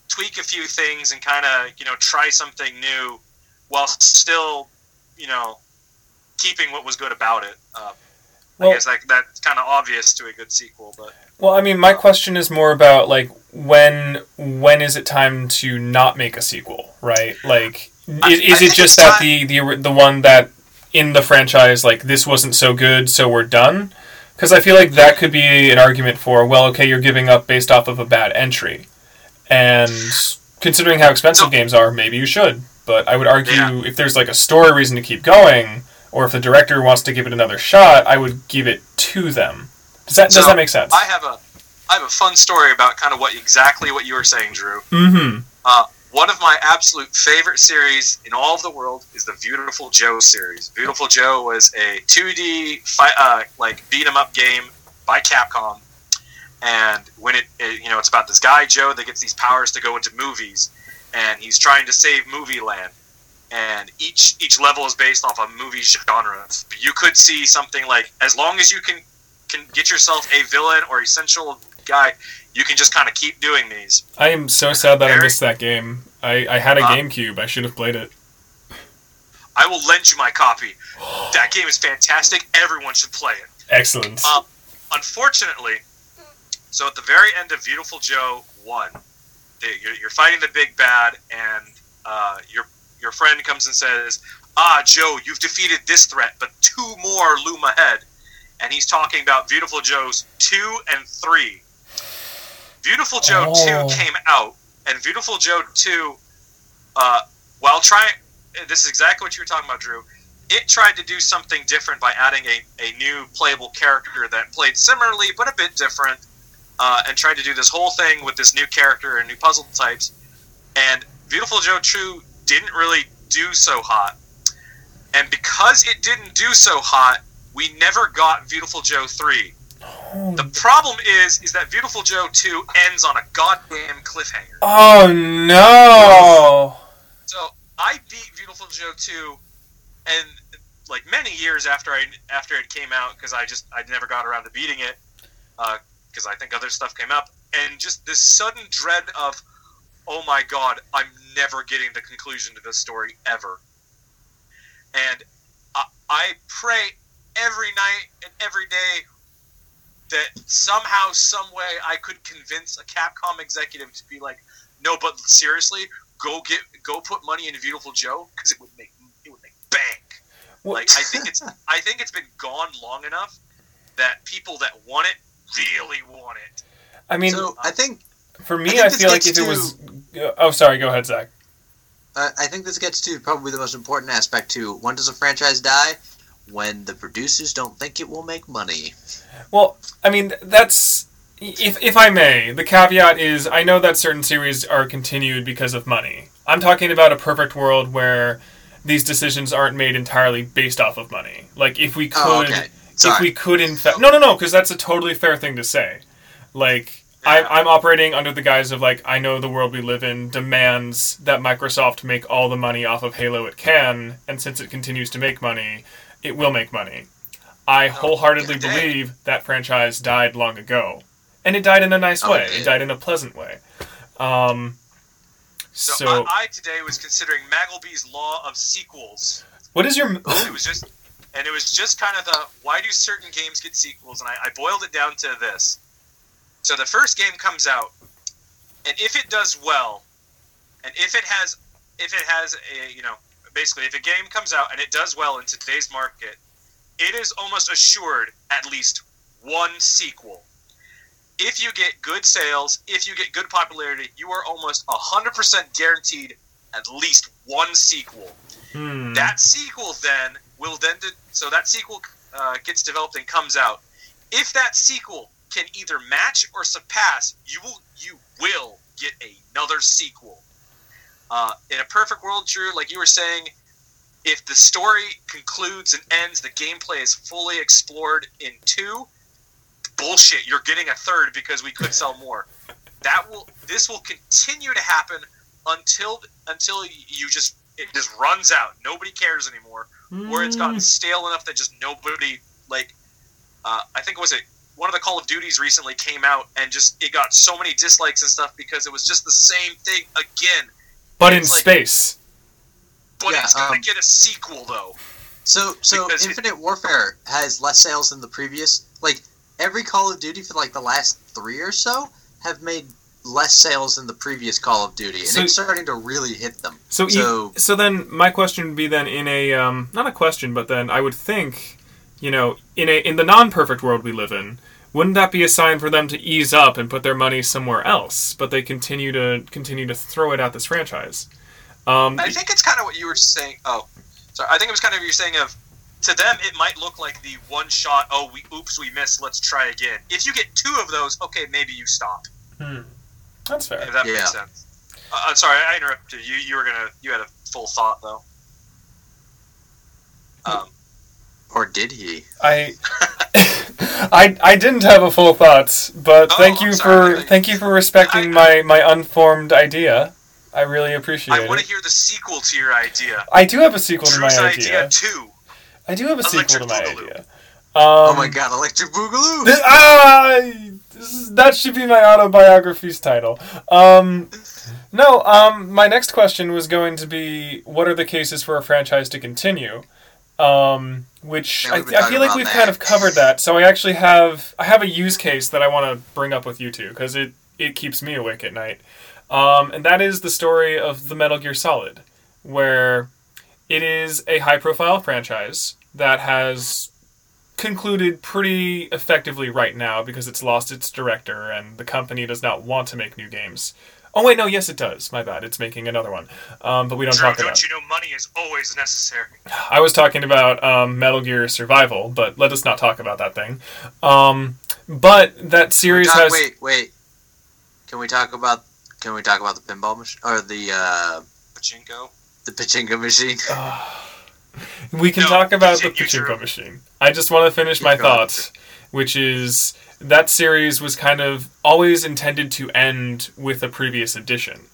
tweak a few things, and kind of you know try something new, while still you know keeping what was good about it. Uh, Well- I guess that that's kind of obvious to a good sequel, but Well, I mean, my question is more about like when when is it time to not make a sequel, right? Like, I- is, is it just that time- the the the one that in the franchise like this wasn't so good, so we're done? Because I feel like that could be an argument for well, okay, you're giving up based off of a bad entry, and considering how expensive No. games are, maybe you should. But I would argue Yeah. if there's like a story reason to keep going, or if the director wants to give it another shot, I would give it to them. Does that does that make sense? I have a I have a fun story about kind of what exactly what you were saying, Drew. mm-hmm. Uh, one of my absolute favorite series in all of the world is the Viewtiful Joe series. Viewtiful Joe was a 2D fi- uh, like beat 'em up game by Capcom, and when it, it you know it's about this guy Joe that gets these powers to go into movies, and he's trying to save movie land. And each each level is based off a movie genre. You could see something like as long as you can can get yourself a villain or essential guy, you can just kind of keep doing these. I am so sad that I missed that game. I, I had a Uh, GameCube. I should have played it. I will lend you my copy. That game is fantastic. Everyone should play it. Excellent. Uh, Unfortunately, so at the very end of Viewtiful Joe one, you're, you're fighting the big bad, and uh, your your friend comes and says, "Ah, Joe, you've defeated this threat, but two more loom ahead." And he's talking about Viewtiful Joe's two and three. Viewtiful Joe Oh. two came out, and Viewtiful Joe two, uh, while trying, this is exactly what you were talking about, Drew it tried to do something different by adding a, a new playable character that played similarly but a bit different uh, and tried to do this whole thing with this new character and new puzzle types and viewtiful joe true didn't really do so hot. And because it didn't do so hot we never got viewtiful joe 3 oh, the problem is is that viewtiful joe 2 ends on a goddamn cliffhanger. Oh, no! So I beat Viewtiful Joe 2, and like many years after I after it came out, because I just I never got around to beating it, uh, because I think other stuff came up, and just this sudden dread of, oh my god, I'm never getting the conclusion to this story ever, and I, I pray every night and every day that somehow, some way, I could convince a Capcom executive to be like, no, but seriously, go get go put money into Viewtiful Joe because it would make it would make bank. What- Like I think it's I think it's been gone long enough that people that want it really want it. I mean, so I think for me, think I, feel like gets if it was. Oh, sorry. Go ahead, Zach. uh, I think this gets to probably the most important aspect too. When does a franchise die? When the producers don't think it will make money. Well, I mean, that's. If, if I may, the caveat is I know that certain series are continued because of money. I'm talking about a perfect world where these decisions aren't made entirely based off of money. Like, if we could. Oh, okay. if we could in fact no no no because that's a totally fair thing to say like I, Yeah. i'm operating under the guise of like i know the world we live in demands that microsoft make all the money off of halo it can and since it continues to make money it will make money i wholeheartedly yeah, believe that franchise died long ago and it died in a nice Oh, way it it died in a pleasant way um So, so I, I today was considering Maggleby's law of sequels. what is your It was just and it was just kind of the why do certain games get sequels and I, I boiled it down to this. So the first game comes out, and if it does well, and if it has if it has a you know basically if a game comes out and it does well in today's market, it is almost assured at least one sequel. If you get good sales, if you get good popularity, you are almost 100% guaranteed at least one sequel. hmm. That sequel then will then de- so that sequel uh, gets developed and comes out. If that sequel can either match or surpass, you will you will get another sequel. Uh, in a perfect world, Drew, like you were saying, if the story concludes and ends, the gameplay is fully explored in two. Bullshit! You're getting a third because we could sell more. That will this will continue to happen until until you just it just runs out. Nobody cares anymore, or it's gotten Mm. stale enough that just nobody like. Uh, I think it was it one of the Call of Duties recently came out and just it got so many dislikes and stuff because it was just the same thing again. but in like- space. But Yeah, it's gonna um, get a sequel though. So so Because it- Infinite Warfare has less sales than the previous. Like every Call of Duty for like the last three or so have made less sales than the previous Call of Duty, and So- it's starting to really hit them. So, So- so, so then my question would be then in a um, not a question, but then I would think, you know, in a in the non-perfect world we live in, wouldn't that be a sign for them to ease up and put their money somewhere else? But they continue to continue to throw it at this franchise. Um, I think it's kind of what you were saying. Oh, sorry. I think it was kind of you saying of to them it might look like the one shot. Oh, we oops, we missed. Let's try again. If you get two of those, okay, maybe you stop. hmm, that's fair. If that Yeah. makes sense. Uh, I'm sorry, I interrupted you. You were gonna. You had a full thought though. Um, Or did he? I, I, I didn't have a full thought, but Oh, thank you for thank you for respecting my my unformed idea. I really appreciate it. I want to hear the sequel to your idea. I do have a sequel to my idea. idea two. I do have a sequel Electric to my Boogaloo. idea. Um, oh my God, Electric Boogaloo! Ah, this is- that should be my autobiography's title. Um, no, um, my next question was going to be, what are the cases for a franchise to continue? Um, which Yeah, I, I feel like we've that. kind of covered that. So I actually have I have a use case that I want to bring up with you two because it it keeps me awake at night. Um, and that is the story of the Metal Gear Solid, where it is a high profile franchise that has concluded pretty effectively right now because it's lost its director and the company does not want to make new games. Oh wait, no, yes it does. My bad. It's making another one, um, but we don't Drew, talk about. don't you know money is always necessary? I was talking about um, Metal Gear Survival, but let us not talk about that thing. Um, but that series Talk- has. Wait, wait. Can we talk about? Can we talk about the pinball machine or the uh, Pachinko. the pachinko machine? We can No, talk about the pachinko Drew. machine. I just want to finish Keep my going, thoughts, which is that series was kind of always intended to end with a previous edition.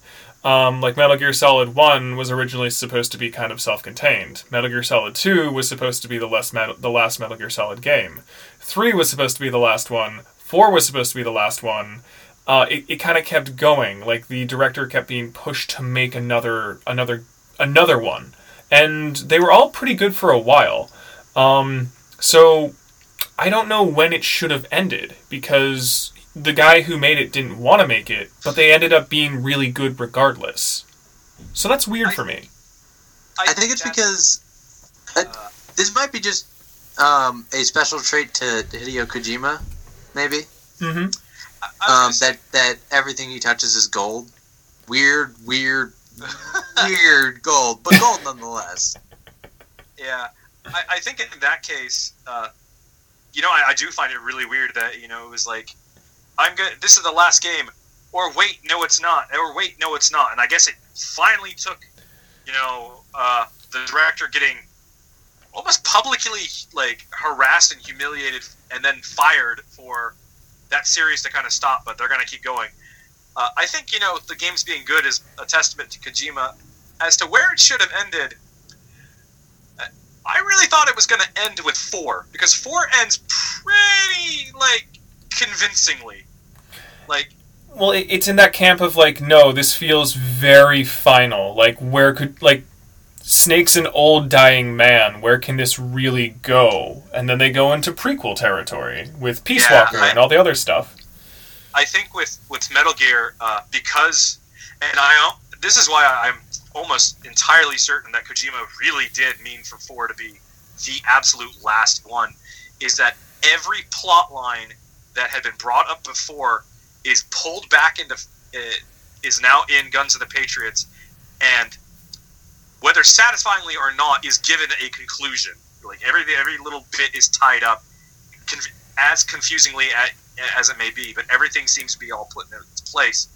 Um, like Metal Gear Solid 1 was originally supposed to be kind of self contained. Metal Gear Solid 2 was supposed to be the, less the last Metal Gear Solid game. 3 was supposed to be the last one. 4 was supposed to be the last one. Uh, it it kind of kept going. Like the director kept being pushed to make another another another one and they were all pretty good for a while. Um, so I don't know when it should have ended because the guy who made it didn't want to make it, but they ended up being really good regardless. So that's weird I- for me. I think it's because uh, this might be just um, a special trait to Hideo Kojima, maybe. hmm I, I was gonna Um, that that everything he touches is gold. Weird, weird, weird gold, but gold nonetheless. Yeah, I, I think in that case, uh, you know, I, I do find it really weird that you know it was like, I'm good. This is the last game, or wait, no, it's not, or wait, no, it's not. And I guess it finally took, you know, uh, the director getting almost publicly like harassed and humiliated, and then fired for that series to kind of stop. But they're gonna keep going. Uh, I think you know the game's being good is a testament to Kojima. As to where it should have ended, I really thought it was going to end with four because four ends pretty like convincingly. Like Well, it, it's in that camp of like, no, this feels very final. Like, where could like Snake's an old dying man. Where can this really go? And then they go into prequel territory with Peace Yeah, Walker I- and all the other stuff. I think with with Metal Gear uh, because, and I this is why I'm almost entirely certain that Kojima really did mean for four to be the absolute last one. Is that every plot line that had been brought up before is pulled back into uh, is now in Guns of the Patriots, and whether satisfyingly or not is given a conclusion. Like every every little bit is tied up, as confusingly as it may be, but everything seems to be all put in its place.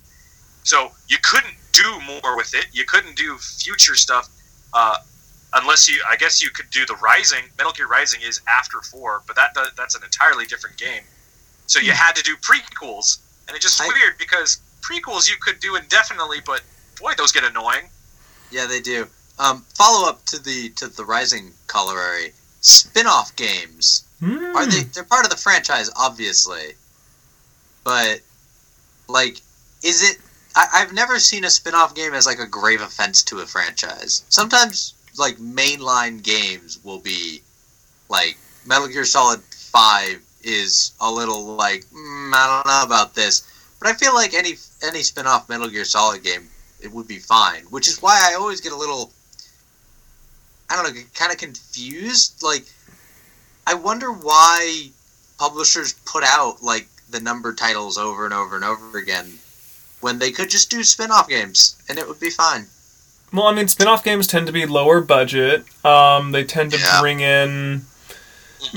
So you couldn't do more with it. You couldn't do future stuff uh, unless you. I guess you could do the Rising. Metal Gear Rising is after four, but that that's an entirely different game. So you had to do prequels, and it's just I- weird because prequels you could do indefinitely, but boy, those get annoying. Yeah, they do. Um, follow up to the to the Rising corollary. Spin-off games Hmm. are they? They're part of the franchise, obviously, but like, is it? I, I've never seen a spin-off game as like a grave offense to a franchise. Sometimes like mainline games will be like Metal Gear Solid Five is a little like mm, I don't know about this, but I feel like any any spin-off Metal Gear Solid game it would be fine. Which is why I always get a little I don't know, kind of confused. Like, I wonder why publishers put out like the number titles over and over and over again when they could just do spin-off games and it would be fine. Well, I mean, spin-off games tend to be lower budget. Um, they tend to Yeah. bring in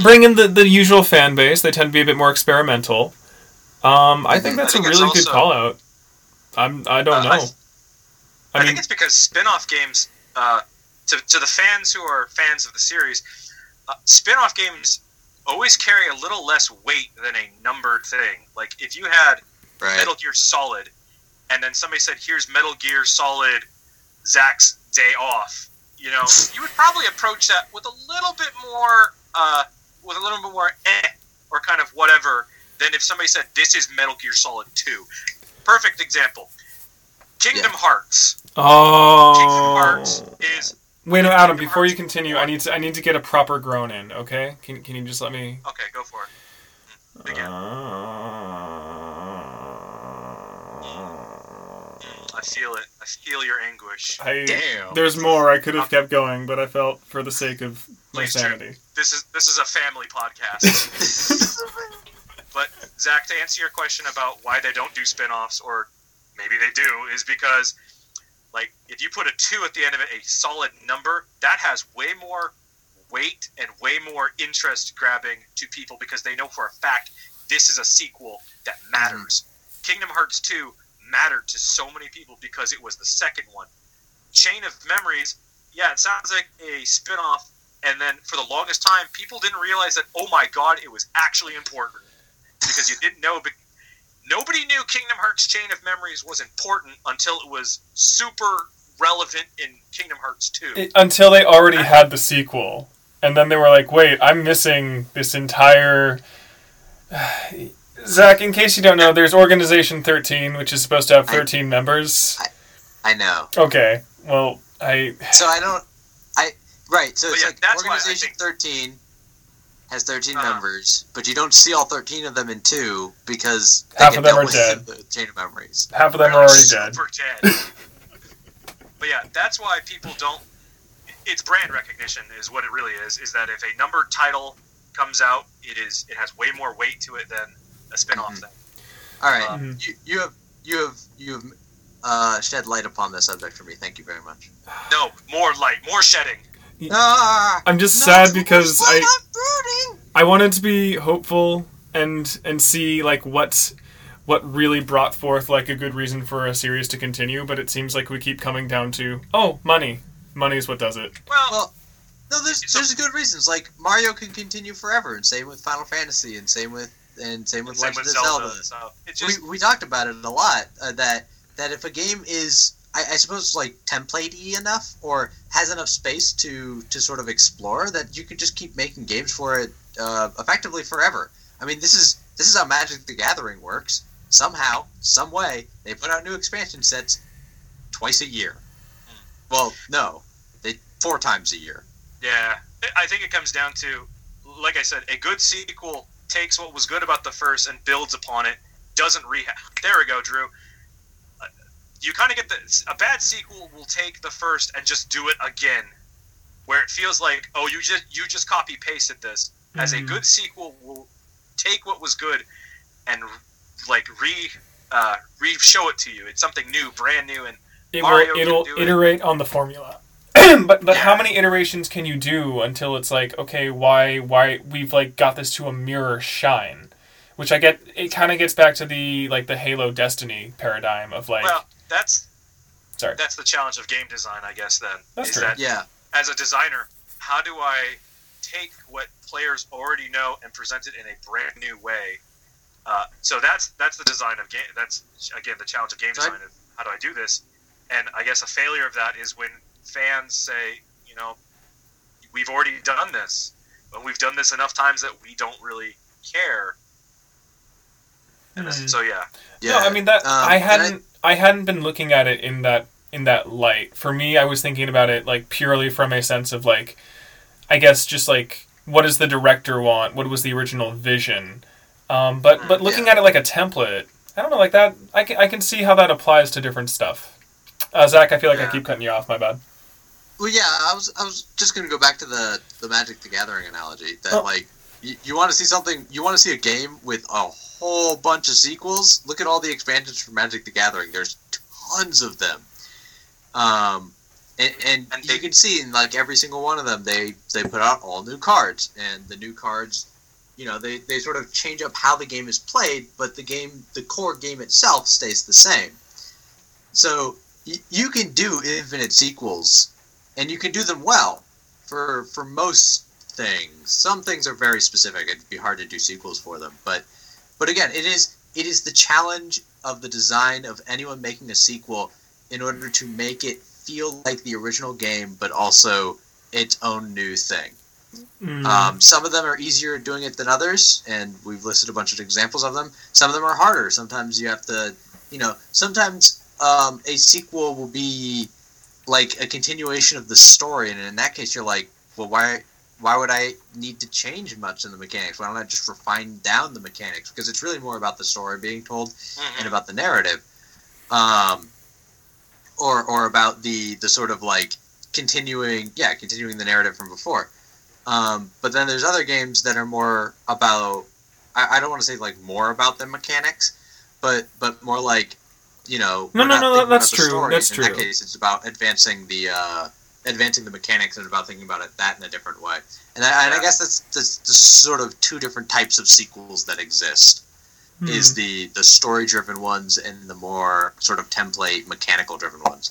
bring in the, the usual fan base. They tend to be a bit more experimental. Um, I think Mhm. that's I think a really good also- call out. I'm I don't Uh, I know. th- I, I, mean, think it's because spin-off games, uh, to, to the fans who are fans of the series, uh, spin-off games always carry a little less weight than a numbered thing. Like if you had Right. Metal Gear Solid, and then somebody said, "Here's Metal Gear Solid, Zach's Day Off," you know, you would probably approach that with a little bit more, uh, with a little bit more eh, or kind of whatever, than if somebody said, "This is Metal Gear Solid 2." Perfect example. Kingdom Hearts. Oh, Kingdom. Hearts is Wait, no, Adam. Kingdom Before you Hearts continue, I need to I need to get a proper groan in. Okay? Can can you just let me? okay. Go for it. Begin. I feel it. I feel your anguish. I, Damn. There's more. I could have kept going, but I felt for the sake of my Please, Drew. sanity. This is this is a family podcast. But Zach, to answer your question about why they don't do spin-offs, or maybe they do, is because like if you put a two at the end of it, a solid number, that has way more weight and way more interest grabbing to people because they know for a fact this is a sequel that matters. Mm-hmm. Kingdom Hearts 2 mattered to so many people because it was the second one. Chain of Memories, yeah, it sounds like a spin-off and then for the longest time people didn't realize that oh my god, it was actually important because you didn't know nobody knew Kingdom Hearts Chain of Memories was important until it was super relevant in Kingdom Hearts 2. It- until they already had the sequel, and then they were like, "Wait, I'm missing this entire." Zach, in case you don't know, there's Organization 13, which is supposed to have I- 13 members. I know. Okay, well, I So I don't. I right. So it's yeah, like that's Organization think- Thirteen has 13 Uh-huh. members, but you don't see all 13 of them in two because they Half get of them dealt are dead. The chain of memories. half of them They're are already dead. super dead. but yeah, that's why people don't. It's brand recognition, is what it really is. Is that if a numbered title comes out, it is it has way more weight to it than a spin-off Mhm. thing. All right, Mhm. you, you have you have you have uh, shed light upon this subject for me. Thank you very much. No, more light, more shedding. Ah, I'm just no, sad because I I'm brooding. I wanted to be hopeful and and see like what what really brought forth like a good reason for a series to continue, but it seems like we keep coming down to oh money. Money is what does it. Well, Well, no, there's there's good reasons. Like Mario can continue forever, and same with Final Fantasy, and same with and same with same Legend with of Zelda. Zelda. Just we, we talked about it a lot uh, that that if a game is I, I suppose like templatey enough or has enough space to to sort of explore that you could just keep making games for it uh, effectively forever. I mean, this is this is how Magic the Gathering works. Somehow, some way, they put out new expansion sets twice a year. Well, no, they four times a year. Yeah, I think it comes down to, like I said, a good sequel takes what was good about the first and builds upon it. Doesn't rehash. There we go, Drew. Uh, You kind of get the a bad sequel will take the first and just do it again, where it feels like oh you just you just copy pasted this. As a Mhm. good sequel will take what was good and like re uh, re show it to you. It's something new, brand new, and It Mario will it'll do it. iterate on the formula. but but how many iterations can you do until it's like okay why why we've like got this to a mirror shine, which I get it kind of gets back to the like the Halo Destiny paradigm of like well that's sorry that's the challenge of game design, I guess. Then That's is true. that Yeah, as a designer, how do I take what players already know and present it in a brand new way? Uh, so that's that's the design of game. That's again the challenge of game design. Of how do I do this? and I guess a failure of that is when fans say, you know, we've already done this, and we've done this enough times that we don't really care. And Hmm. so yeah, No, I mean that um, I hadn't I, hadn't been looking at it in that in that light. For me, I was thinking about it like purely from a sense of like I guess just like what does the director want? What was the original vision? Um, but but looking Yeah. at it like a template, I don't know like that. I can I can see how that applies to different stuff. Uh, Zach, I feel like I keep cutting you off. My bad. Well, yeah, I was I was just gonna go back to the the Magic the Gathering analogy that Oh. like you, you want to see something you want to see a game with a whole bunch of sequels. Look at all the expansions for Magic the Gathering. There's tons of them. Um, and, and, And you they- can see in like every single one of them, they they put out all new cards, and the new cards, you know, they they sort of change up how the game is played, but the game, the core game itself, stays the same. So y- you can do infinite sequels, and you can do them well for for most things. Some things are very specific; it'd be hard to do sequels for them. But but again, it is it is the challenge of the design of anyone making a sequel in order to make it feel like the original game, but also its own new thing. Mm. Um, some of them are easier doing it than others, and we've listed a bunch of examples of them. Some of them are harder. Sometimes you have to, you know, sometimes um, a sequel will be like a continuation of the story, and in that case, you're like, well, why? Why would I need to change much in the mechanics? Why don't I just refine down the mechanics? Because it's really more about the story being told Mhm. and about the narrative, um, or or about the the sort of like continuing, yeah, continuing the narrative from before. Um, but then there's other games that are more about. I, I don't want to say like more about the mechanics, but but more like, you know. No, we're no, not no, thinking that's about the true, story. that's In that case, it's about advancing the uh, advancing the mechanics and about thinking about it that in a different way. And I, and I guess that's, that's the sort of two different types of sequels that exist Hmm. is the the story driven ones and the more sort of template mechanical driven ones.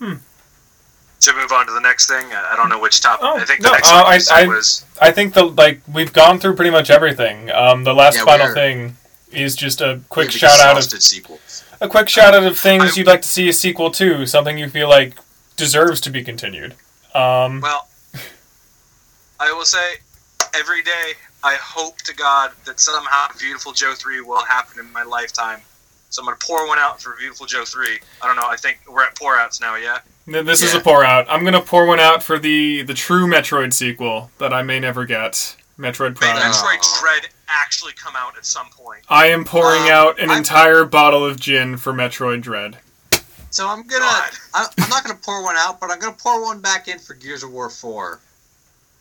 Should we move on to the next thing? I I don't know which topic. Oh, I think the no, next uh, one I- I- was I think the like we've gone through pretty much everything. Um, the last Yeah, final are- thing is just a quick shout out of sequels. A quick shout out of things I- you'd like to see a sequel to, something you feel like deserves to be continued. Um, well. I will say, every day I hope to God that somehow Viewtiful Joe three will happen in my lifetime. So I'm gonna pour one out for Viewtiful Joe three. I don't know. I think we're at pour outs now. Yeah. th- this is a pour out. I'm gonna pour one out for the the true Metroid sequel that I may never get, Metroid Prime. Metroid. Dread actually come out at some point. I am pouring Um, out an I'm- entire bottle of gin for Metroid Dread. So I'm gonna I, I'm not gonna pour one out, but I'm gonna pour one back in for Gears of War four.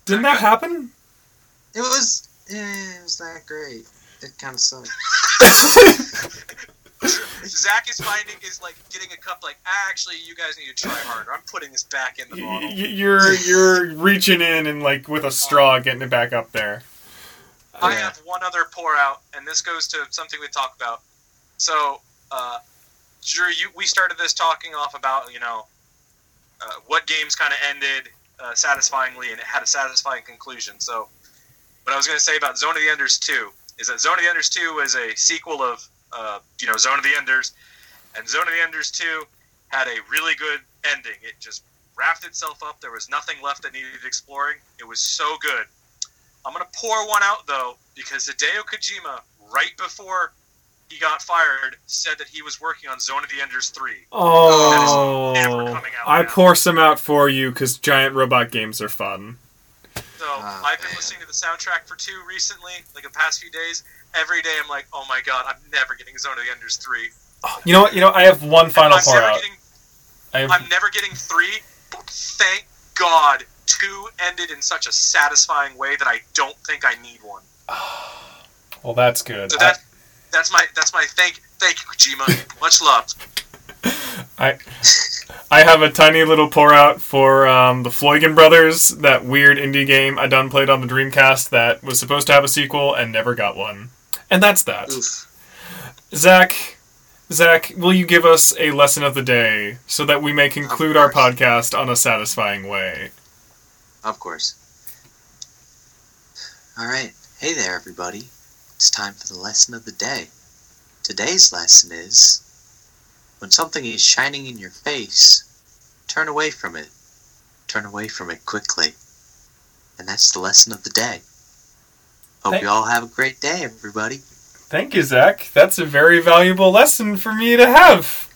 Didn't that happen? It was eh, it was that great. It kind of sucked. Zach is finding is like getting a cup. Like actually, you guys need to try harder. I'm putting this back in the bottle. y- you're you're reaching in and like with a straw getting it back up there. I have one other pour out, and this goes to something we talked about. So, uh, Drew, you we started this talking off about you know uh, what games kind of ended uh, satisfyingly and it had a satisfying conclusion. So, what I was going to say about Zone of the Enders two is that Zone of the Enders two was a sequel of uh, you know Zone of the Enders, and Zone of the Enders two had a really good ending. It just wrapped itself up. There was nothing left that needed exploring. It was so good. I'm gonna pour one out though because Hideo Kojima, right before he got fired, said that he was working on Zone of the Enders three. Oh, That is never oh, coming out I now. pour some out for you because giant robot games are fun. So Oh, I've been man. listening to the soundtrack for two recently, like the past few days. Every day I'm like, oh my god, I'm never getting Zone of the Enders three. Oh, you know what? You know I have one final I'm pour out. getting I have, I'm never getting three, but thank God two ended in such a satisfying way that I don't think I need one. well, that's good. So that that's my that's my thank thank you Kojima. Much love. I, I have a tiny little pour out for um, the Floigan Brothers, that weird indie game I done played on the Dreamcast that was supposed to have a sequel and never got one. And that's that. Oof. Zach, Zach, will you give us a lesson of the day so that we may conclude our podcast on a satisfying way? Of course. All right. Hey there, everybody. It's time for the lesson of the day. Today's lesson is when something is shining in your face, turn away from it. Turn away from it quickly. And that's the lesson of the day. Hope Thank- you all have a great day, everybody. Thank you, Zach. That's a very valuable lesson for me to have.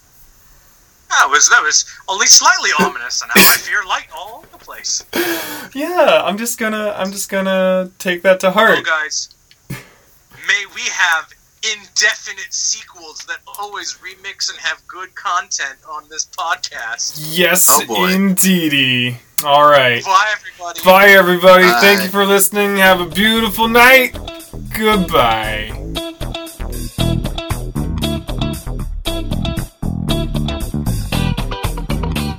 That was that was only slightly ominous, and now I fear light all over the place. Yeah, I'm just gonna I'm just gonna take that to heart. Oh, guys, may we have indefinite sequels that always remix and have good content on this podcast. Yes, Oh, indeedy. All right. Bye, everybody. Bye, everybody. Thank you for listening. Have a beautiful night. Goodbye.